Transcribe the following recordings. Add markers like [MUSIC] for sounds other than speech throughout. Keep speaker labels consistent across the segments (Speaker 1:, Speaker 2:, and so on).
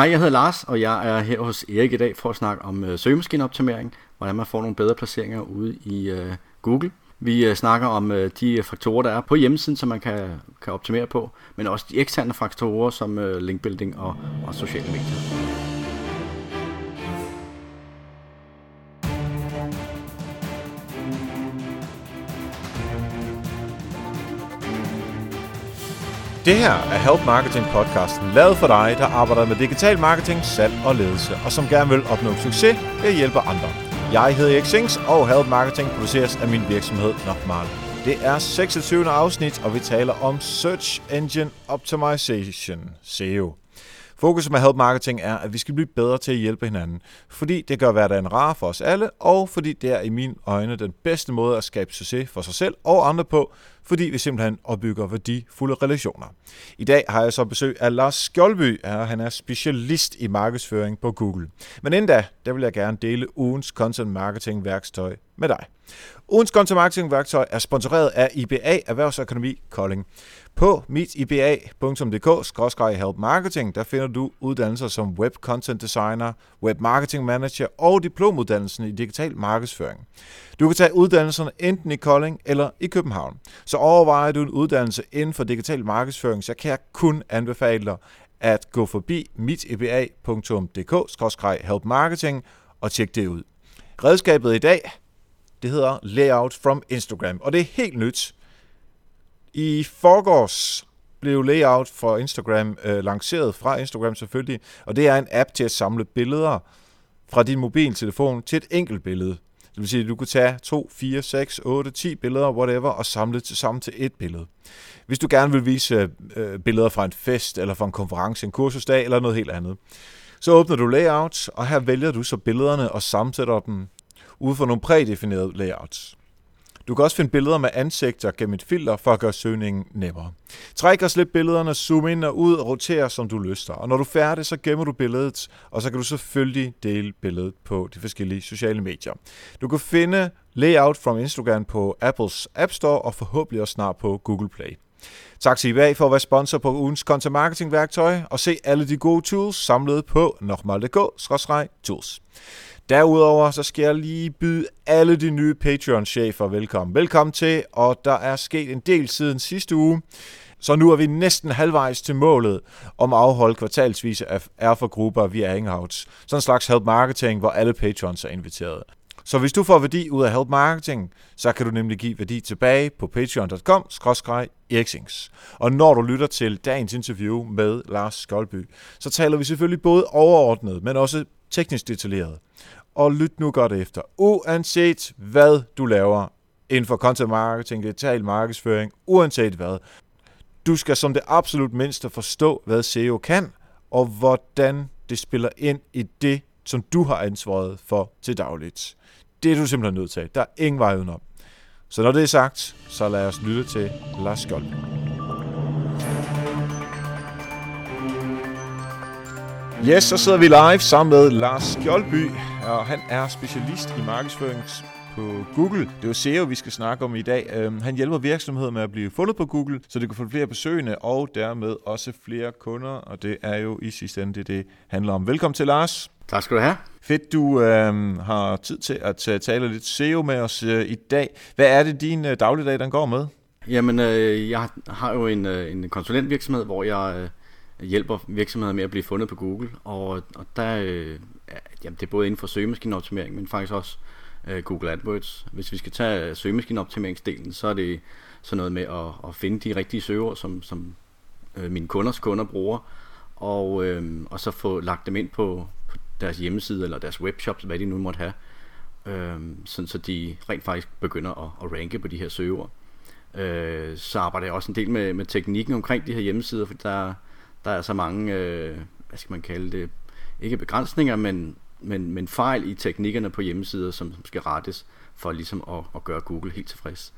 Speaker 1: Hej, jeg hedder Lars, og jeg er her hos Erik i dag for at snakke om øh, søgemaskineoptimering, hvordan man får nogle bedre placeringer ude i øh, Google. Vi øh, snakker om øh, de faktorer, der er på hjemmesiden, som man kan, kan optimere på, men også de eksterne faktorer som øh, linkbuilding og, og sociale medier.
Speaker 2: Det her er Help Marketing podcasten, lavet for dig, der arbejder med digital marketing, salg og ledelse, og som gerne vil opnå succes ved at hjælpe andre. Jeg hedder Erik Sings, og Help Marketing produceres af min virksomhed Nokmal. Det er 26. afsnit, og vi taler om Search Engine Optimization, SEO. Fokus med Help Marketing er, at vi skal blive bedre til at hjælpe hinanden, fordi det gør hverdagen rar for os alle, og fordi det er i mine øjne den bedste måde at skabe succes for sig selv og andre på, fordi vi simpelthen opbygger værdifulde relationer. I dag har jeg så besøg af Lars Skjoldby, og han er specialist i markedsføring på Google. Men inden da, der vil jeg gerne dele ugens content marketing værktøj med dig. Ugens content marketing værktøj er sponsoreret af IBA Erhvervsøkonomi Kolding. På mitiba.dk-help marketing, der finder du uddannelser som Web Content Designer, Web Marketing Manager og diplomuddannelsen i digital markedsføring. Du kan tage uddannelserne enten i Kolding eller i København. Så overvejer du en uddannelse inden for digital markedsføring, så kan jeg kun anbefale dig at gå forbi mitiba.dk-help marketing og tjek det ud. Redskabet i dag, det hedder Layout from Instagram, og det er helt nyt. I forgårs blev Layout for Instagram øh, lanceret fra Instagram selvfølgelig, og det er en app til at samle billeder fra din mobiltelefon til et enkelt billede. Det vil sige, at du kan tage 2, 4, 6, 8, 10 billeder, whatever, og samle det sammen til et billede. Hvis du gerne vil vise øh, billeder fra en fest, eller fra en konference, en kursusdag, eller noget helt andet, så åbner du Layout, og her vælger du så billederne og sammensætter dem ud fra nogle prædefinerede layouts. Du kan også finde billeder med ansigter gennem et filter for at gøre søgningen nemmere. Træk og slip billederne, zoom ind og ud og roter som du lyster. Og når du er færdig, så gemmer du billedet, og så kan du selvfølgelig dele billedet på de forskellige sociale medier. Du kan finde Layout from Instagram på Apples App Store og forhåbentlig også snart på Google Play. Tak til IBA for at være sponsor på ugens content marketing værktøj og se alle de gode tools samlet på nokmal.dk-tools. Derudover så skal jeg lige byde alle de nye Patreon-chefer velkommen. Velkommen til, og der er sket en del siden sidste uge. Så nu er vi næsten halvvejs til målet om at afholde kvartalsvise erfagrupper via Hangouts. Sådan en slags help marketing, hvor alle patrons er inviteret. Så hvis du får værdi ud af help marketing, så kan du nemlig give værdi tilbage på patreon.com eriksings. Og når du lytter til dagens interview med Lars Skolby, så taler vi selvfølgelig både overordnet, men også teknisk detaljeret og lyt nu godt efter. Uanset hvad du laver inden for content marketing, digital markedsføring, uanset hvad, du skal som det absolut mindste forstå, hvad SEO kan, og hvordan det spiller ind i det, som du har ansvaret for til dagligt. Det er du simpelthen nødt til. Der er ingen vej udenom. Så når det er sagt, så lad os lytte til Lars Skjold. Yes, så sidder vi live sammen med Lars Skjoldby, og han er specialist i markedsføring på Google. Det er jo SEO, vi skal snakke om i dag. Øhm, han hjælper virksomheder med at blive fundet på Google, så det kan få flere besøgende og dermed også flere kunder, og det er jo i sidste ende det, det handler om. Velkommen til, Lars.
Speaker 1: Tak skal du have.
Speaker 2: Fedt, du øh, har tid til at tale lidt SEO med os øh, i dag. Hvad er det, din øh, dagligdag den går med?
Speaker 1: Jamen, øh, jeg har jo en, øh, en konsulentvirksomhed, hvor jeg øh, hjælper virksomheder med at blive fundet på Google, og, og der øh, jamen, det er både inden for søgemaskineoptimering, men faktisk også øh, Google AdWords. Hvis vi skal tage øh, søgemaskineoptimeringsdelen, så er det sådan noget med at, at finde de rigtige søgeord, som, som øh, mine kunders kunder bruger, og, øh, og så få lagt dem ind på, på deres hjemmeside eller deres webshops, hvad de nu måtte have, øh, sådan så de rent faktisk begynder at, at ranke på de her søgeord. Øh, så arbejder jeg også en del med, med teknikken omkring de her hjemmesider, for der, der er så mange, øh, hvad skal man kalde det, ikke begrænsninger, men, men, men fejl i teknikkerne på hjemmesider, som, som skal rettes for ligesom at, at gøre Google helt tilfreds.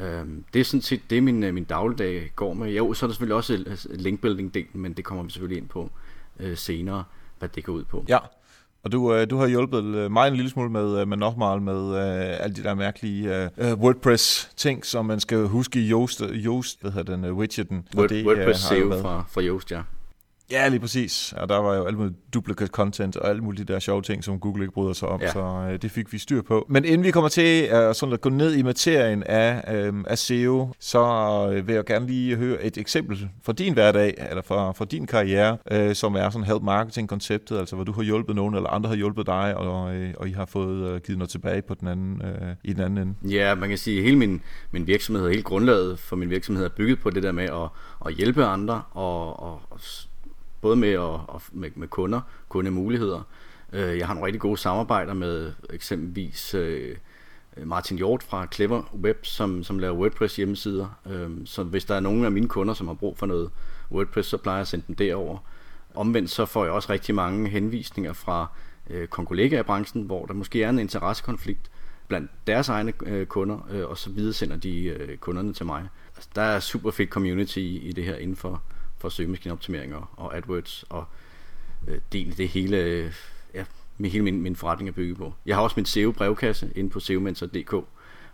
Speaker 1: Øhm, det er sådan set det, min, øh, min dagligdag går med. Jo, så er der selvfølgelig også øh, linkbuilding-delen, men det kommer vi selvfølgelig ind på øh, senere, hvad det går ud på.
Speaker 2: Ja, og du, øh, du har hjulpet øh, mig en lille smule med, øh, med Nokmal, med øh, alle de der mærkelige øh, WordPress-ting, som man skal huske i Yoast, Yoast hvad hedder den, uh, widgeten.
Speaker 1: Word, det, WordPress SEO fra, fra Yoast, ja.
Speaker 2: Ja, lige præcis. Og der var jo alt muligt duplicate content og alle mulige der sjove ting, som Google ikke bryder sig om, ja. så øh, det fik vi styr på. Men inden vi kommer til øh, sådan at gå ned i materien af, øh, af SEO, så øh, vil jeg gerne lige høre et eksempel fra din hverdag, eller fra, fra din karriere, øh, som er sådan help marketing-konceptet, altså hvor du har hjulpet nogen, eller andre har hjulpet dig, og, øh, og I har fået øh, givet noget tilbage på den anden, øh, i den anden ende.
Speaker 1: Ja, man kan sige, at hele min, min virksomhed, hele grundlaget for min virksomhed er bygget på det der med at, at hjælpe andre og, og både med, at, og med, med kunder, kundemuligheder. Øh, jeg har nogle rigtig gode samarbejder med eksempelvis øh, Martin Hjort fra Clever Web, som, som laver WordPress hjemmesider. Øh, så hvis der er nogen af mine kunder, som har brug for noget WordPress, så plejer jeg at sende dem derover. Omvendt så får jeg også rigtig mange henvisninger fra øh, kollegaer i branchen, hvor der måske er en interessekonflikt blandt deres egne øh, kunder, øh, og så videre sender de øh, kunderne til mig. Altså, der er super fedt community i, i det her inden for, for søgemaskineoptimering og, og AdWords, og øh, del det hele, øh, ja, med hele min, min forretning er bygget på. Jeg har også min SEO-brevkasse inde på seomentor.dk,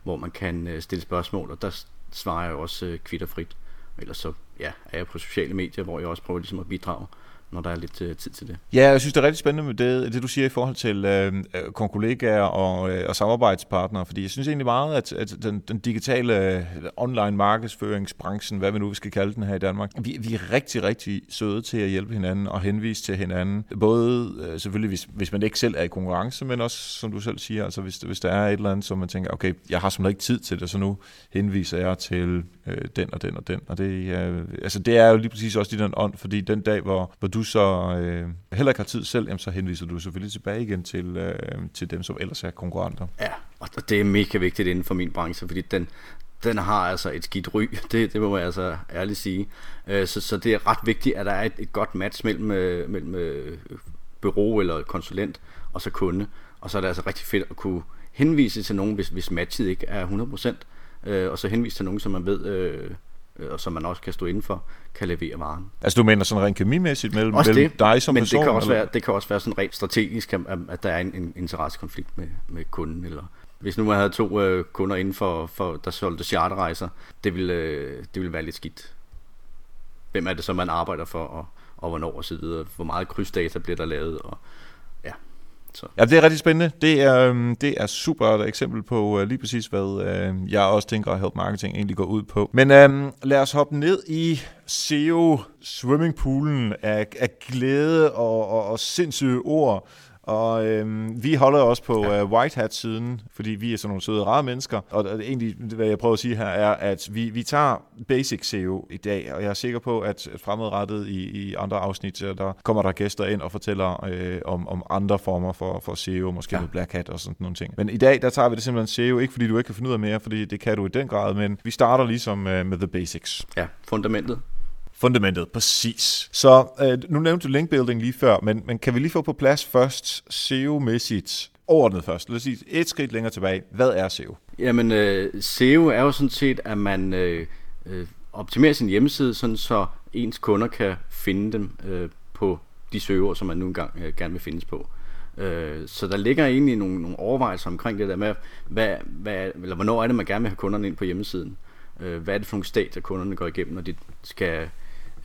Speaker 1: hvor man kan øh, stille spørgsmål, og der svarer jeg også øh, kvitterfrit. Ellers så ja, er jeg på sociale medier, hvor jeg også prøver ligesom at bidrage når der er lidt øh, tid til det.
Speaker 2: Ja, jeg synes, det er rigtig spændende med det, det du siger i forhold til øh, øh kollegaer og, øh, og samarbejdspartnere, fordi jeg synes egentlig meget, at, at den, den digitale øh, online markedsføringsbranchen, hvad vi nu skal kalde den her i Danmark, vi, vi er rigtig, rigtig søde til at hjælpe hinanden og henvise til hinanden. Både øh, selvfølgelig, hvis, hvis man ikke selv er i konkurrence, men også, som du selv siger, altså hvis, hvis der er et eller andet, som man tænker, okay, jeg har simpelthen ikke tid til det, så nu henviser jeg til øh, den og den og den. Og det, øh, altså, det er jo lige præcis også i den ånd, fordi den dag, hvor, hvor du så øh, heller ikke har tid selv, jamen, så henviser du selvfølgelig tilbage igen til, øh, til dem, som ellers er konkurrenter.
Speaker 1: Ja, og det er mega vigtigt inden for min branche, fordi den, den har altså et skidt ry, [LAUGHS] det, det må jeg altså ærligt sige. Øh, så, så det er ret vigtigt, at der er et, et godt match mellem, øh, mellem øh, bureau eller konsulent og så kunde. Og så er det altså rigtig fedt at kunne henvise til nogen, hvis, hvis matchet ikke er 100%, øh, og så henvise til nogen, som man ved øh, øh, og som man også kan stå indenfor, kan levere varen.
Speaker 2: Altså du mener sådan rent kemimæssigt mellem, også mellem det, dig som
Speaker 1: men
Speaker 2: person?
Speaker 1: Det kan, også være, det kan også være sådan rent strategisk, at, at der er en, en interessekonflikt med, med kunden. Eller hvis nu man havde to øh, kunder inden for, for der solgte charterrejser, det ville, øh, det ville være lidt skidt. Hvem er det så, man arbejder for, og, og hvornår og så videre. Hvor meget krydsdata bliver der lavet, og
Speaker 2: så. Ja, det er rigtig spændende. Det er, øhm, det er super et eksempel på øh, lige præcis, hvad øh, jeg også tænker, at Help Marketing egentlig går ud på. Men um, lad os hoppe ned i SEO swimmingpoolen af, af glæde og, og, og sindssyge ord. Og øhm, vi holder også på ja. uh, White Hat-siden, fordi vi er sådan nogle søde, rare mennesker. Og det, egentlig, hvad jeg prøver at sige her, er, at vi, vi tager basic SEO i dag, og jeg er sikker på, at fremadrettet i, i andre afsnit, der kommer der gæster ind og fortæller øh, om, om andre former for, for SEO, måske ja. med Black Hat og sådan nogle ting. Men i dag, der tager vi det simpelthen SEO, ikke fordi du ikke kan finde ud af mere, fordi det kan du i den grad, men vi starter ligesom øh, med the basics.
Speaker 1: Ja, fundamentet.
Speaker 2: Fundamentet, præcis. Så øh, nu nævnte du linkbuilding lige før, men, men kan vi lige få på plads først SEO-mæssigt overordnet først. Lad os sige et skridt længere tilbage. Hvad er SEO?
Speaker 1: Jamen, øh, SEO er jo sådan set, at man øh, øh, optimerer sin hjemmeside, sådan så ens kunder kan finde dem øh, på de søgeord, som man nu engang øh, gerne vil findes på. Øh, så der ligger egentlig nogle, nogle overvejelser omkring det der med, hvad, hvad, eller hvornår er det, man gerne vil have kunderne ind på hjemmesiden. Øh, hvad er det for nogle stadier, kunderne går igennem, når de skal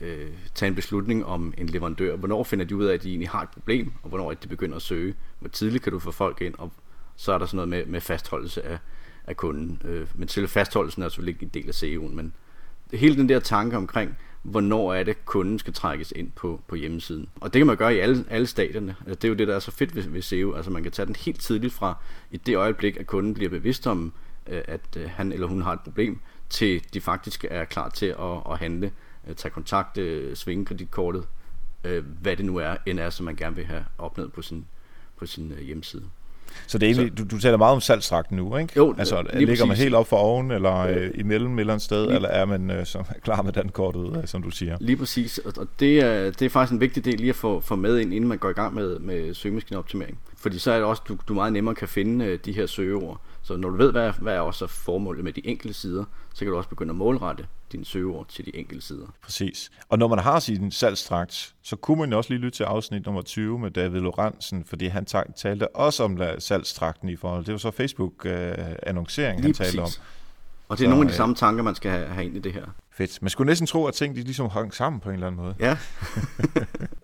Speaker 1: øh, tage en beslutning om en leverandør. Hvornår finder de ud af, at de egentlig har et problem, og hvornår de begynder at søge. Hvor tidligt kan du få folk ind, og så er der sådan noget med, med fastholdelse af, af kunden. Øh, men selv fastholdelsen er selvfølgelig ikke en del af CEO'en, men hele den der tanke omkring, hvornår er det, kunden skal trækkes ind på, på hjemmesiden. Og det kan man gøre i alle, alle stadierne. Altså, det er jo det, der er så fedt ved, ved SEO. Altså man kan tage den helt tidligt fra i det øjeblik, at kunden bliver bevidst om, øh, at øh, han eller hun har et problem, til de faktisk er klar til at, at handle øh, tage kontakt, øh, svinge kreditkortet, øh, hvad det nu er, end er, som man gerne vil have opnået på sin, på sin øh, hjemmeside.
Speaker 2: Så det er egentlig, så, du, du taler meget om salgstrakten nu, ikke?
Speaker 1: Jo,
Speaker 2: altså, ligger præcis. man helt op for oven, eller øh, imellem et eller andet sted, lige, eller er man øh, så klar med den kortet, øh, som du siger?
Speaker 1: Lige præcis, og, og det, er, det er faktisk en vigtig del lige at få, få med ind, inden man går i gang med, med søgemaskineoptimering. Fordi så er det også, du, du meget nemmere kan finde øh, de her søgeord. Så når du ved, hvad, hvad er også formålet med de enkelte sider, så kan du også begynde at målrette dine søgeord til de enkelte sider.
Speaker 2: Præcis. Og når man har sin salgstrakt, så kunne man også lige lytte til afsnit nummer 20 med David Lorentzen, fordi han talte også om salgstrakten i forhold. Det var så Facebook-annoncering, øh, han talte præcis. om.
Speaker 1: Og det er så, nogle af de samme tanker, man skal have, have ind i det her.
Speaker 2: Fedt. Man skulle næsten tro, at ting de ligesom hang sammen på en eller anden måde.
Speaker 1: Ja. [LAUGHS]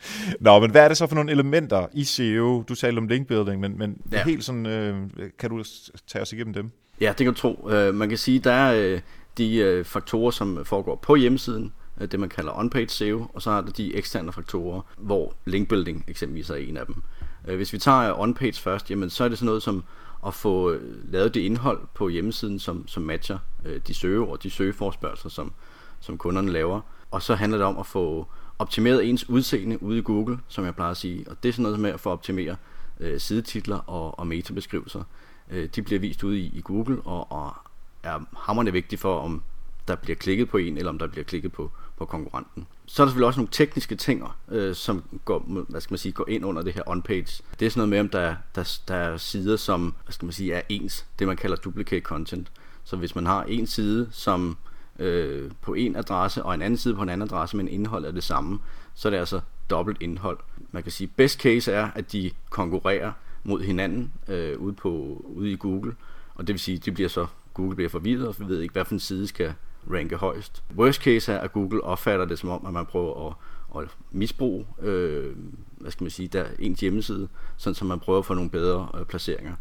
Speaker 1: [LAUGHS]
Speaker 2: Nå, men hvad er det så for nogle elementer i SEO? Du talte om linkbuilding, men, men ja. helt sådan, øh, kan du tage os igennem dem?
Speaker 1: Ja, det kan du tro. Uh, man kan sige, der er uh, de uh, faktorer, som foregår på hjemmesiden, uh, det man kalder on-page SEO, og så er der de eksterne faktorer, hvor linkbuilding eksempelvis er en af dem. Uh, hvis vi tager on-page først, jamen, så er det sådan noget som at få lavet det indhold på hjemmesiden, som, som matcher uh, de søgeord, de søgeforspørgelser, som, som kunderne laver. Og så handler det om at få optimeret ens udseende ude i Google, som jeg plejer at sige. Og det er sådan noget med at få optimere øh, sidetitler og, og metabeskrivelser. Øh, de bliver vist ude i, i Google og, og er hammerne vigtige for, om der bliver klikket på en, eller om der bliver klikket på, på konkurrenten. Så er der selvfølgelig også nogle tekniske ting, øh, som går, hvad skal man sige, går ind under det her on-page. Det er sådan noget med, om der, der, der er sider, som hvad skal man sige, er ens, det man kalder duplicate content. Så hvis man har en side, som øh, på en adresse og en anden side på en anden adresse, men indholdet er det samme, så er det altså dobbelt indhold. Man kan sige, best case er, at de konkurrerer mod hinanden øh, ude, på, ude i Google, og det vil sige, at de bliver så, Google bliver forvirret, og vi ved ikke, hvad for en side skal ranke højst. Worst case er, at Google opfatter det som om, at man prøver at, at misbruge øh, hvad skal man sige, der ens hjemmeside, sådan som man prøver at få nogle bedre øh, placeringer.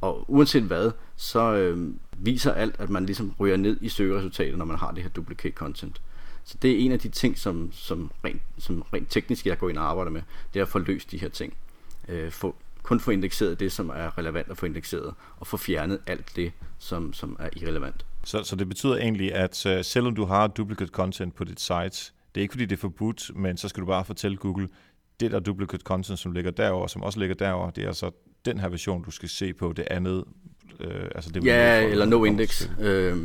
Speaker 1: Og uanset hvad, så øh, viser alt, at man ligesom ryger ned i søgeresultatet, når man har det her duplicate content. Så det er en af de ting, som, som, rent, som rent teknisk jeg går ind og arbejder med, det er at få løst de her ting. Øh, få, kun få indekseret det, som er relevant at få indekseret, og få fjernet alt det, som, som er irrelevant.
Speaker 2: Så, så det betyder egentlig, at uh, selvom du har duplicate content på dit site, det er ikke fordi det er forbudt, men så skal du bare fortælle Google, det der duplicate content, som ligger derover, som også ligger derover, det er så den her version, du skal se på, det andet
Speaker 1: Øh, altså det ja, eller no index. Øh,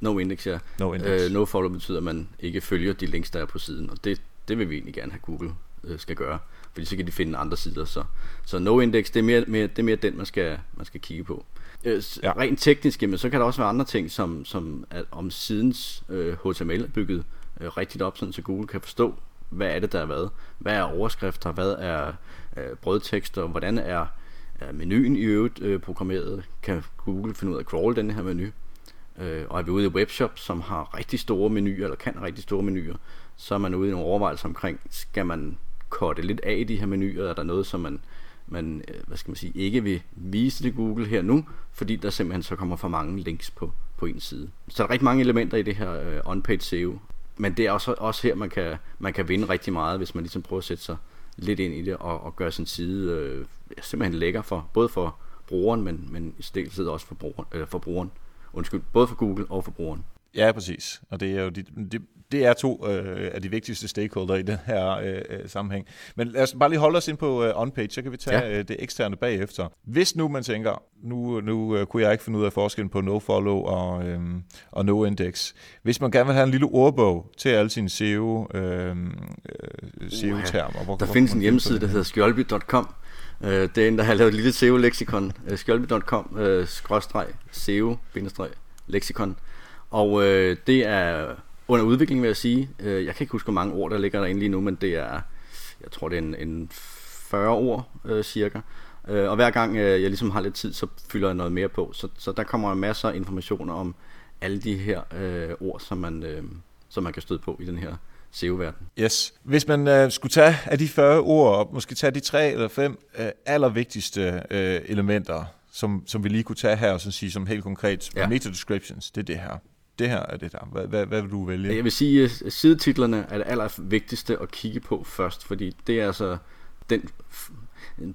Speaker 1: no index, ja.
Speaker 2: No, index.
Speaker 1: Øh, no follow betyder, at man ikke følger de links, der er på siden, og det, det vil vi egentlig gerne have Google øh, skal gøre, fordi så kan de finde andre sider. Så, så no index, det er mere, mere, det er mere den, man skal, man skal kigge på. Øh, ja. Rent teknisk, jamen, så kan der også være andre ting, som, som at om sidens øh, HTML er bygget øh, rigtigt op, sådan så Google kan forstå, hvad er det, der er hvad. Hvad er overskrifter, hvad er øh, brødtekster, hvordan er er menuen i øvrigt øh, programmeret, kan Google finde ud af at crawl den her menu. Øh, og er vi ude i webshop, som har rigtig store menuer, eller kan rigtig store menuer, så er man ude i nogle overvejelser omkring, skal man korte lidt af i de her menuer, er der noget, som man, man øh, hvad skal man sige, ikke vil vise til Google her nu, fordi der simpelthen så kommer for mange links på, på en side. Så der er rigtig mange elementer i det her øh, on-page SEO, men det er også, også her, man kan, man kan vinde rigtig meget, hvis man ligesom prøver at sætte sig lidt ind i det og, og gøre sin side øh, simpelthen lækker for, både for brugeren, men, men i stedet også for, brugeren, øh, for brugeren. Undskyld, både for Google og for brugeren.
Speaker 2: Ja, præcis. Og det er jo de, de, det er to øh, af de vigtigste stakeholder i den her øh, øh, sammenhæng. Men lad os bare lige holde os ind på øh, on-page, så kan vi tage ja. øh, det eksterne bagefter. Hvis nu man tænker, nu, nu øh, kunne jeg ikke finde ud af forskellen på no-follow og, øh, og no-index. Hvis man gerne vil have en lille ordbog til alle sine SEO, øh, SEO-termer.
Speaker 1: Hvor, der hvor, findes en hjemmeside, der hedder skjoldby.com. Øh, det er en, der har lavet et lille SEO-leksikon. Øh, skjoldby.com, øh, skråstreg, SEO-leksikon. Og øh, det er under udvikling, vil jeg sige. Øh, jeg kan ikke huske, hvor mange ord, der ligger derinde lige nu, men det er, jeg tror, det er en, en 40 ord øh, cirka. Øh, og hver gang jeg ligesom har lidt tid, så fylder jeg noget mere på. Så, så der kommer masser af informationer om alle de her øh, ord, som man, øh, som man kan støde på i den her SEO-verden.
Speaker 2: Yes. Hvis man øh, skulle tage af de 40 ord, og måske tage de tre eller fem øh, allervigtigste øh, elementer, som, som vi lige kunne tage her, og så sige som helt konkret, ja. meta descriptions, det er det her det her er det der. Hvad, hvad, hvad vil du vælge?
Speaker 1: Jeg vil sige, at sidetitlerne er det allervigtigste at kigge på først, fordi det er altså den,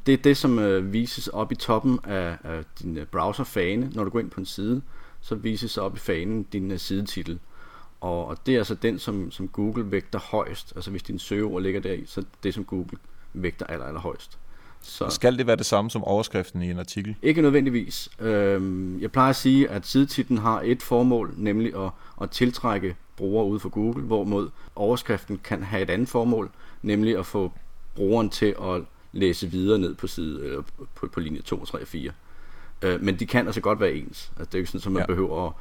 Speaker 1: det er det, som øh, vises op i toppen af, af din øh, browserfane. Når du går ind på en side, så vises op i fanen din uh, sidetitel. Og, og det er altså den, som, som Google vægter højst. Altså hvis din søgeord ligger der så det som Google vægter aller, aller højst.
Speaker 2: Så. Skal det være det samme som overskriften i en artikel?
Speaker 1: Ikke nødvendigvis. Øhm, jeg plejer at sige, at sidetitlen har et formål, nemlig at, at tiltrække brugere ud for Google, hvorimod overskriften kan have et andet formål, nemlig at få brugeren til at læse videre ned på side eller på, på linje 2, 3 og 4. Øh, men de kan altså godt være ens. Altså, det er jo ikke sådan, at man ja. behøver at,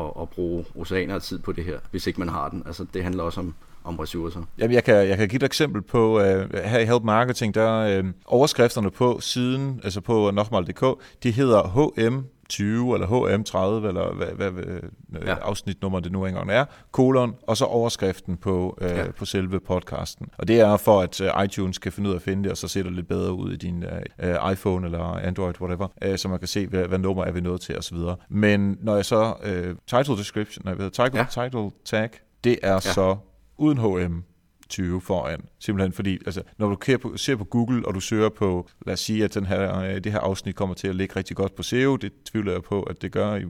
Speaker 1: at, at bruge oceaner af tid på det her, hvis ikke man har den. Altså, det handler også om, om ressourcer.
Speaker 2: Jamen, jeg kan, jeg kan give et eksempel på, uh, her i Help Marketing, der uh, overskrifterne på siden, altså på nokmal.dk, de hedder HM HM20 eller HM30, eller hvad, hvad, hvad ja. afsnitnummer det nu engang er, kolon, og så overskriften på, øh, ja. på selve podcasten. Og det er for, at uh, iTunes kan finde ud af at finde det, og så ser det lidt bedre ud i din uh, iPhone eller Android, whatever, uh, så man kan se, hvad, hvad nummer er vi nået til osv. Men når jeg så, uh, title description, nej, title, ja. title tag, det er ja. så uden HM 20 foran. Simpelthen fordi, altså, når du ser på Google, og du søger på, lad os sige, at den her, øh, det her afsnit kommer til at ligge rigtig godt på SEO, det tvivler jeg på, at det gør,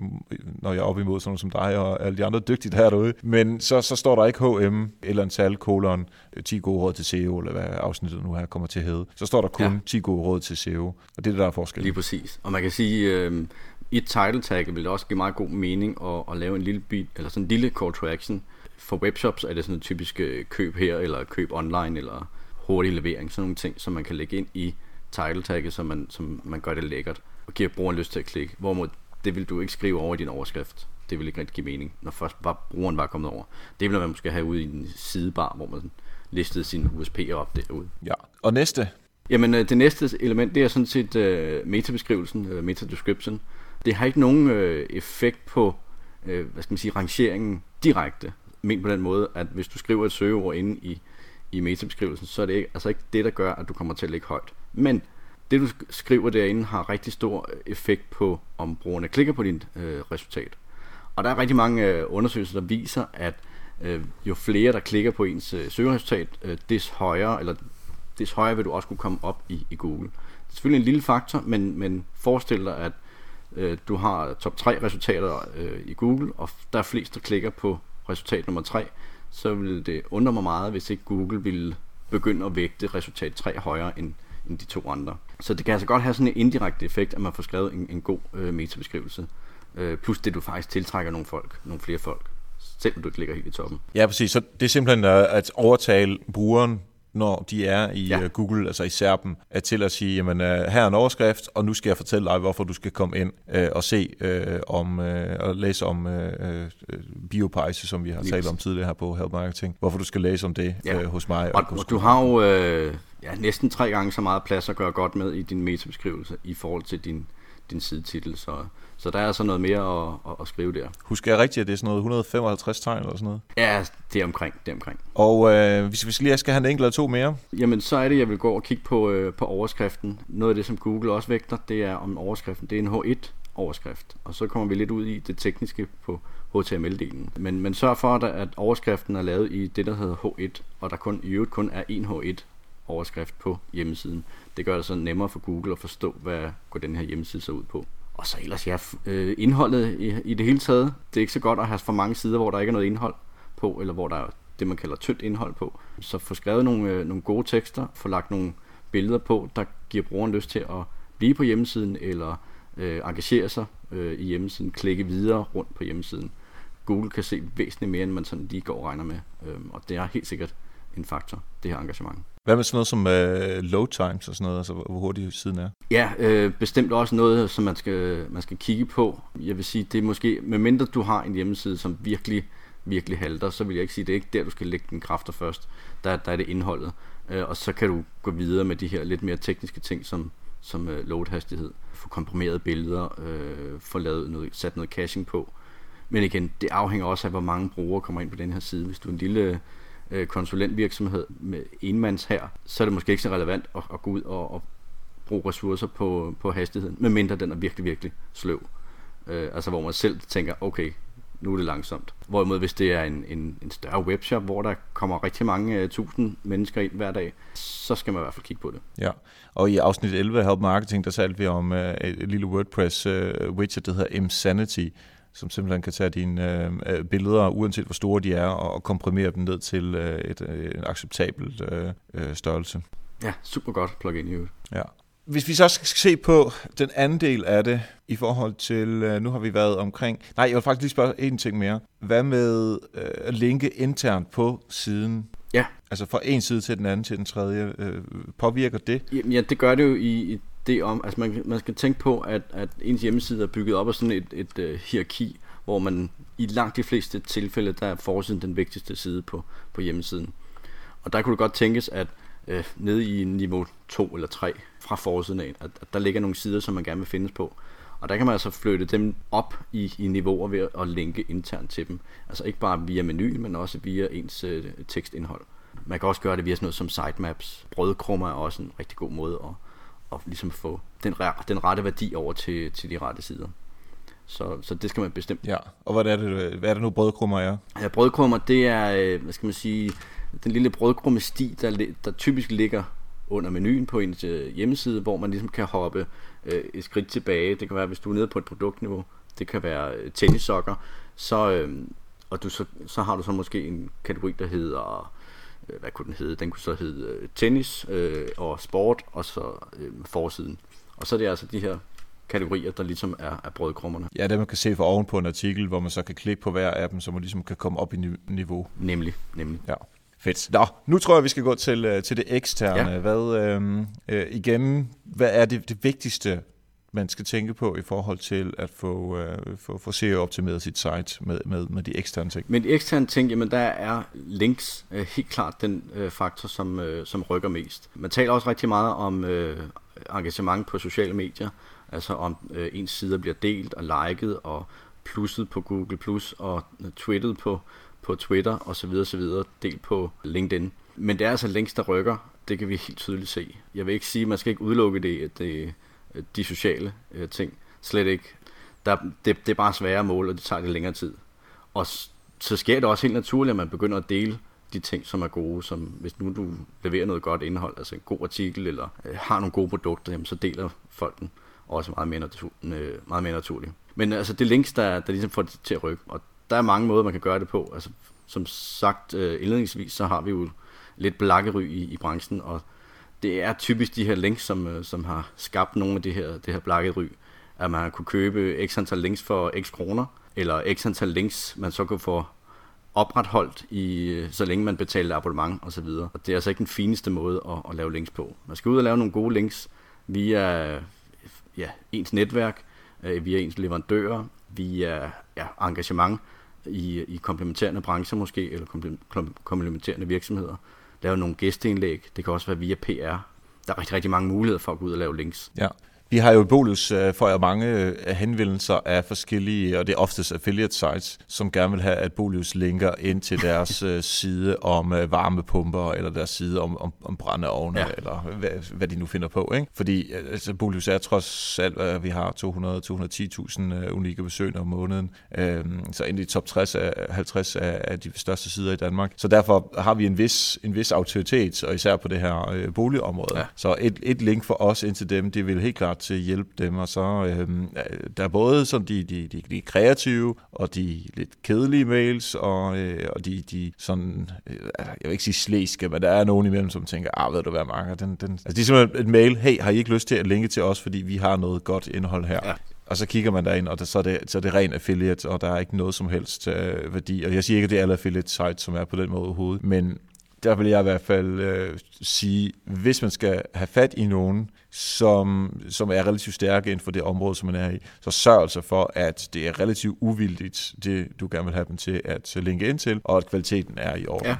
Speaker 2: når jeg er op imod sådan som dig og alle de andre dygtige der derude. Men så, så står der ikke HM eller en tal, kolon, 10 gode råd til SEO, eller hvad afsnittet nu her kommer til at hedde. Så står der kun ja. 10 gode råd til SEO, og det er det, der er forskel.
Speaker 1: Lige præcis. Og man kan sige, øh, i et title tag vil det også give meget god mening at, at lave en lille bit, eller sådan en lille call to action, for webshops er det sådan en typisk øh, køb her, eller køb online, eller hurtig levering, sådan nogle ting, som man kan lægge ind i title tagget, så man, som man gør det lækkert, og giver brugeren lyst til at klikke. Hvorimod det vil du ikke skrive over i din overskrift. Det vil ikke rigtig give mening, når først bare brugeren var kommet over. Det vil man måske have ude i en sidebar, hvor man listede sine USP'er op derude.
Speaker 2: Ja, og næste?
Speaker 1: Jamen, øh, det næste element, det er sådan set uh, metabeskrivelsen, uh, meta-description. Det har ikke nogen uh, effekt på, uh, hvad skal man sige, rangeringen direkte ment på den måde, at hvis du skriver et søgeord inde i, i metabeskrivelsen, så er det ikke, altså ikke det, der gør, at du kommer til at ligge højt. Men det, du skriver derinde, har rigtig stor effekt på, om brugerne klikker på dit øh, resultat. Og der er rigtig mange øh, undersøgelser, der viser, at øh, jo flere, der klikker på ens øh, søgeresultat, øh, des højere, eller des højere vil du også kunne komme op i, i Google. Det er selvfølgelig en lille faktor, men, men forestil dig, at øh, du har top 3 resultater øh, i Google, og der er flest, der klikker på resultat nummer 3, så ville det undre mig meget, hvis ikke Google ville begynde at vægte resultat 3 højere end, end de to andre. Så det kan altså godt have sådan en indirekte effekt, at man får skrevet en, en god øh, metabeskrivelse. Øh, plus det, du faktisk tiltrækker nogle folk, nogle flere folk, selvom du ikke ligger helt i toppen.
Speaker 2: Ja, præcis. Så det er simpelthen at overtale brugeren når de er i ja. Øh, Google, altså i SERP'en, er til at sige, jamen uh, her er en overskrift, og nu skal jeg fortælle dig, hvorfor du skal komme ind uh, og se uh, om, uh, og læse om uh, uh, biopejse, som vi har talt om tidligere her på Help Marketing. Hvorfor du skal læse om det ja. uh, hos mig.
Speaker 1: Og, og, og du har jo uh, ja, næsten tre gange så meget plads at gøre godt med i din metabeskrivelse i forhold til din, din sidetitel, så så der er altså noget mere at, at, at skrive der.
Speaker 2: Husker jeg rigtigt, at det er sådan noget 155 tegn eller sådan noget?
Speaker 1: Ja, det er omkring. Det er omkring.
Speaker 2: Og øh, hvis vi lige skal have en enkelt eller to mere?
Speaker 1: Jamen, så er det, jeg vil gå og kigge på, øh, på overskriften. Noget af det, som Google også vægter, det er om overskriften. Det er en H1-overskrift. Og så kommer vi lidt ud i det tekniske på HTML-delen. Men, men sørg for, at overskriften er lavet i det, der hedder H1, og der kun, i øvrigt kun er en H1 overskrift på hjemmesiden. Det gør det så nemmere for Google at forstå, hvad går den her hjemmeside så ud på. Og så ellers, ja, øh, indholdet i, i det hele taget. Det er ikke så godt at have for mange sider, hvor der ikke er noget indhold på, eller hvor der er det, man kalder tyndt indhold på. Så få skrevet nogle, øh, nogle gode tekster, få lagt nogle billeder på, der giver brugeren lyst til at blive på hjemmesiden, eller øh, engagere sig øh, i hjemmesiden, klikke videre rundt på hjemmesiden. Google kan se væsentligt mere, end man sådan lige går og regner med, øh, og det er helt sikkert en faktor, det her engagement.
Speaker 2: Hvad med sådan noget som øh, load times og sådan noget, altså hvor hurtigt siden er?
Speaker 1: Ja, øh, bestemt også noget, som man skal, man skal kigge på. Jeg vil sige, det er måske, medmindre du har en hjemmeside, som virkelig, virkelig halter, så vil jeg ikke sige, det er ikke der, du skal lægge din kræfter først. Der, der er det indholdet. Øh, og så kan du gå videre med de her lidt mere tekniske ting, som, som øh, load-hastighed. Få komprimerede billeder, øh, få lavet noget, sat noget caching på. Men igen, det afhænger også af, hvor mange brugere kommer ind på den her side. Hvis du er en lille øh, konsulentvirksomhed med enmands her, så er det måske ikke så relevant at, at gå ud og, og bruge ressourcer på, på hastigheden, medmindre den er virkelig, virkelig sløv. Øh, altså hvor man selv tænker, okay, nu er det langsomt. Hvorimod hvis det er en, en, en større webshop, hvor der kommer rigtig mange uh, tusind mennesker ind hver dag, så skal man i hvert fald kigge på det.
Speaker 2: Ja, og i afsnit 11 af Help Marketing, der talte vi om uh, et lille WordPress uh, widget, der hedder Insanity, som simpelthen kan tage dine øh, billeder, uanset hvor store de er, og, komprimere dem ned til øh, et, øh, en acceptabel øh, øh, størrelse.
Speaker 1: Ja, super godt plugin i
Speaker 2: Ja. Hvis vi så skal se på den anden del af det, i forhold til, øh, nu har vi været omkring, nej, jeg vil faktisk lige spørge en ting mere. Hvad med øh, at linke internt på siden?
Speaker 1: Ja.
Speaker 2: Altså fra en side til den anden til den tredje. Øh, påvirker det?
Speaker 1: Ja, det gør det jo i, i det om, altså man, man skal tænke på, at, at ens hjemmeside er bygget op af sådan et, et, et uh, hierarki, hvor man i langt de fleste tilfælde, der er forsiden den vigtigste side på, på hjemmesiden. Og der kunne det godt tænkes, at uh, nede i niveau 2 eller 3 fra forsiden af, at, at der ligger nogle sider, som man gerne vil findes på. Og der kan man altså flytte dem op i, i niveauer ved at linke internt til dem. Altså ikke bare via menuen, men også via ens øh, tekstindhold. Man kan også gøre det via sådan noget som sitemaps. Brødkrummer er også en rigtig god måde at, at ligesom få den, den rette værdi over til, til de rette sider. Så, så det skal man bestemt.
Speaker 2: Ja, og hvad er det, hvad er det nu brødkrummer er?
Speaker 1: Ja, brødkrummer, det er, øh, hvad skal man sige, den lille brødkrumme sti, der, der typisk ligger under menuen på ens øh, hjemmeside, hvor man ligesom kan hoppe øh, et skridt tilbage. Det kan være, hvis du er nede på et produktniveau, det kan være øh, tennissokker, så, øh, og du så, så har du så måske en kategori, der hedder, hvad kunne den hedde? Den kunne så hedde øh, tennis øh, og sport, og så øh, forsiden. Og så er det altså de her kategorier, der ligesom er, er brødkrummerne.
Speaker 2: Ja, det man kan se for oven på en artikel, hvor man så kan klikke på hver af dem, så man ligesom kan komme op i niveau.
Speaker 1: Nemlig, nemlig.
Speaker 2: Ja. Fedt. Nå, nu tror jeg, vi skal gå til, øh, til det eksterne. Ja. Hvad, øh, øh, igen, hvad er det, det vigtigste, man skal tænke på i forhold til at få, øh, få, få SEO-optimeret sit site med, med, med de eksterne ting?
Speaker 1: Men de eksterne ting, jamen der er links øh, helt klart den øh, faktor, som, øh, som rykker mest. Man taler også rigtig meget om øh, engagement på sociale medier, altså om øh, ens sider bliver delt og liket og plusset på Google Plus og øh, twittet på på Twitter osv. osv. delt på LinkedIn. Men det er altså links, der rykker. Det kan vi helt tydeligt se. Jeg vil ikke sige, at man skal ikke udelukke det, det de sociale øh, ting. Slet ikke. Der, det, det er bare svære mål, og det tager det længere tid. Og så sker det også helt naturligt, at man begynder at dele de ting, som er gode, som hvis nu du leverer noget godt indhold, altså en god artikel, eller øh, har nogle gode produkter, jamen, så deler folk den også meget mere, natur- øh, meget mere naturligt. Men altså det links, der, der ligesom får det til at rykke, og der er mange måder, man kan gøre det på. Altså, som sagt øh, indledningsvis, så har vi jo lidt blakkery i, i branchen, og det er typisk de her links, som, øh, som har skabt nogle af det her, det her blakkery, at man kunne købe x antal links for x kroner, eller x antal links, man så kunne få opretholdt, i, øh, så længe man betalte abonnement osv. Og det er altså ikke den fineste måde at, at lave links på. Man skal ud og lave nogle gode links via ja, ens netværk, øh, via ens leverandører, via ja, engagement, i, i komplementerende brancher måske, eller komplementerende virksomheder. Lave nogle gæsteindlæg. Det kan også være via PR. Der er rigtig, rigtig mange muligheder for at gå ud og lave links.
Speaker 2: Ja. Vi har jo i Bolus øh, for jer mange øh, henvendelser af forskellige, og det er oftest affiliate sites, som gerne vil have, at Bolus linker ind til deres [LAUGHS] øh, side om varmepumper, eller deres side om, om, om brændeovne, ja. eller hvad, hvad de nu finder på. Ikke? Fordi altså, Bolus er trods alt, at vi har 200-210.000 unikke besøgende om måneden, øhm, så ind i top 60 af 50 af de største sider i Danmark. Så derfor har vi en vis, en vis autoritet, og især på det her boligområde. Ja. Så et, et link for os ind til dem, det vil helt klart til at hjælpe dem, og så øh, der er både sådan de, de, de, de kreative, og de lidt kedelige mails, og, øh, og de, de sådan, øh, jeg vil ikke sige slæske, men der er nogen imellem, som tænker, ah, ved du hvad, Marker, den, den, altså det er simpelthen et mail, hey, har I ikke lyst til at linke til os, fordi vi har noget godt indhold her? Ja. Og så kigger man derind, og det, så, er det, så er det ren affiliate, og der er ikke noget som helst øh, værdi. Og jeg siger ikke, at det er alle affiliate sites, som er på den måde overhovedet, men der vil jeg i hvert fald øh, sige, hvis man skal have fat i nogen, som, som er relativt stærke inden for det område, som man er i, så sørg altså for, at det er relativt uvildigt, det du gerne vil have dem til at øh, linke ind til, og at kvaliteten er i orden. Ja.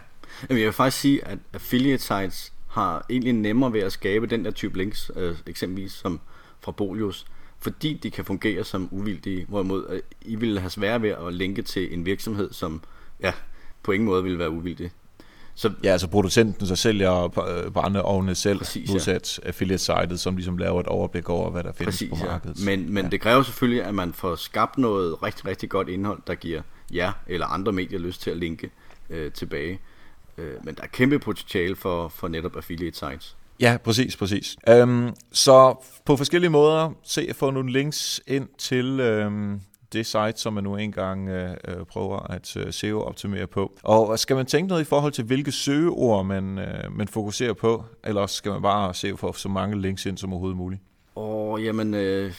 Speaker 1: Jamen, jeg vil faktisk sige, at affiliate sites har egentlig nemmere ved at skabe den der type links, øh, eksempelvis som fra Bolius, fordi de kan fungere som uvildige, hvorimod øh, I ville have svært ved at linke til en virksomhed, som ja, på ingen måde ville være uvildig.
Speaker 2: Så, ja, altså producenten, så sælger brændeovne selv, præcis, modsat ja. affiliate-sitet, som ligesom laver et overblik over, hvad der findes præcis, på markedet.
Speaker 1: Ja. Men, men ja. det kræver selvfølgelig, at man får skabt noget rigtig, rigtig godt indhold, der giver jer eller andre medier lyst til at linke øh, tilbage. Øh, men der er kæmpe potentiale for, for netop affiliate sites.
Speaker 2: Ja, præcis, præcis. Øhm, så på forskellige måder se at få nogle links ind til, øhm, det site, som man nu engang øh, øh, prøver at øh, SEO-optimere på. Og skal man tænke noget i forhold til, hvilke søgeord man, øh, man fokuserer på, eller skal man bare se for så mange links ind som overhovedet muligt?
Speaker 1: Og jamen, øh,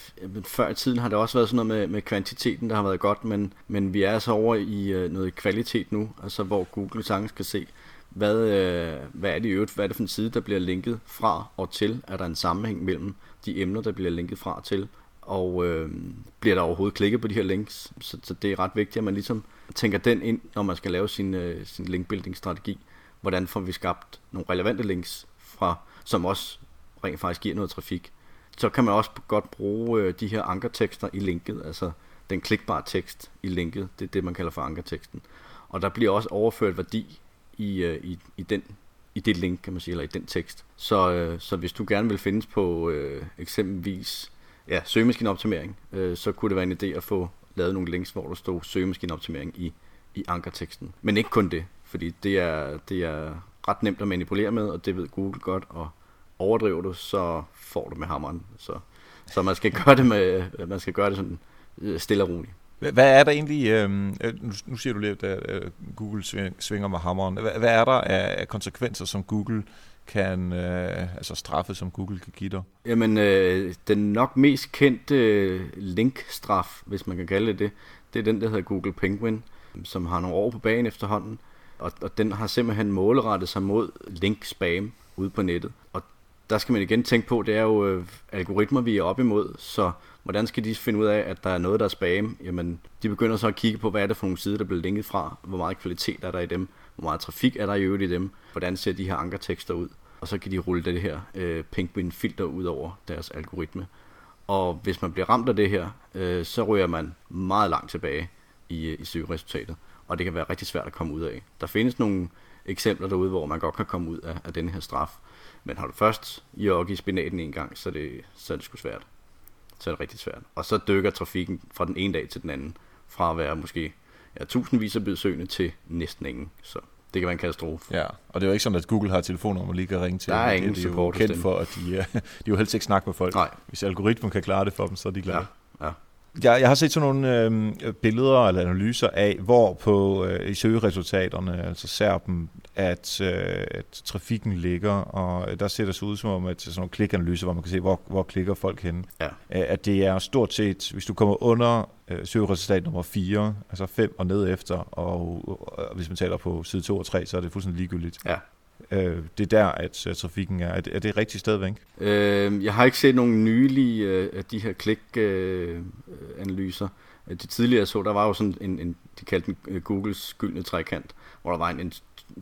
Speaker 1: før i tiden har det også været sådan noget med, med kvantiteten, der har været godt, men, men vi er altså over i øh, noget kvalitet nu, altså hvor Google sagtens kan se, hvad, øh, hvad er det i øvrigt, hvad er det for en side, der bliver linket fra og til? Er der en sammenhæng mellem de emner, der bliver linket fra og til? Og øh, bliver der overhovedet klikket på de her links. Så, så det er ret vigtigt, at man ligesom tænker den ind, når man skal lave sin, øh, sin linkbuilding-strategi. Hvordan får vi skabt nogle relevante links, fra, som også rent faktisk giver noget trafik så kan man også godt bruge øh, de her ankertekster i linket, altså den klikbare tekst i linket, det er det, man kalder for ankerteksten. Og der bliver også overført værdi i, øh, i, i, den, i det link, kan man sige, eller i den tekst. Så, øh, så hvis du gerne vil findes på øh, eksempelvis ja, søgemaskineoptimering, øh, så kunne det være en idé at få lavet nogle links, hvor der stod søgemaskineoptimering i, i ankerteksten. Men ikke kun det, fordi det er, det er ret nemt at manipulere med, og det ved Google godt, og overdriver du, så får du med hammeren. Så, så man skal gøre det med, øh, man skal gøre det sådan øh, stille og roligt.
Speaker 2: Hvad er der egentlig, øh, nu siger du lidt, at øh, Google svinger med hammeren. Hvad, hvad er der af konsekvenser, som Google kan, øh, altså straffe, som Google kan give dig?
Speaker 1: Jamen, øh, den nok mest kendte øh, linkstraf, hvis man kan kalde det det, det er den, der hedder Google Penguin, som har nogle år på banen efterhånden, og, og den har simpelthen målrettet sig mod link spam ude på nettet. Og der skal man igen tænke på, det er jo øh, algoritmer, vi er op imod, så hvordan skal de finde ud af, at der er noget, der er spam? Jamen, de begynder så at kigge på, hvad er det for nogle sider, der bliver linket fra, hvor meget kvalitet er der i dem, hvor meget trafik er der i øvrigt i dem, hvordan ser de her ankertekster ud, og så kan de rulle det her øh, penguin-filter ud over deres algoritme. Og hvis man bliver ramt af det her, øh, så ryger man meget langt tilbage i, øh, i søgeresultatet, og det kan være rigtig svært at komme ud af. Der findes nogle eksempler derude, hvor man godt kan komme ud af, af den her straf, men har du først jogget i spinaten en gang, så er det, så er det sgu svært. Så er det rigtig svært. Og så dykker trafikken fra den ene dag til den anden, fra at være måske ja, tusindvis af besøgende til næsten ingen. Så det kan være en katastrofe.
Speaker 2: Ja, og det er jo ikke sådan, at Google har telefoner, man lige kan ringe til.
Speaker 1: Der er ingen
Speaker 2: det, de er jo kendt for, at de, [LAUGHS] de er jo helst ikke snakke med folk.
Speaker 1: Nej.
Speaker 2: Hvis algoritmen kan klare det for dem, så er de glade.
Speaker 1: Ja.
Speaker 2: Jeg, jeg har set sådan nogle øh, billeder eller analyser af, hvor på øh, i søgeresultaterne altså ser dem, at, øh, at trafikken ligger, og der ser det så ud som om, at sådan nogle klikanalyser, hvor man kan se, hvor, hvor klikker folk henne.
Speaker 1: Ja.
Speaker 2: At det er stort set, hvis du kommer under øh, søgeresultat nummer 4, altså 5 og ned efter, og, og hvis man taler på side 2 og 3, så er det fuldstændig ligegyldigt.
Speaker 1: Ja.
Speaker 2: Øh, det er der, at uh, trafikken er. Er det, er det rigtigt stadigvæk?
Speaker 1: Øh, jeg har ikke set nogen nylige øh, af de her klik-analyser. Øh, øh det tidligere jeg så, der var jo sådan en, en de kaldte den øh, Googles gyldne trekant, hvor der var en, en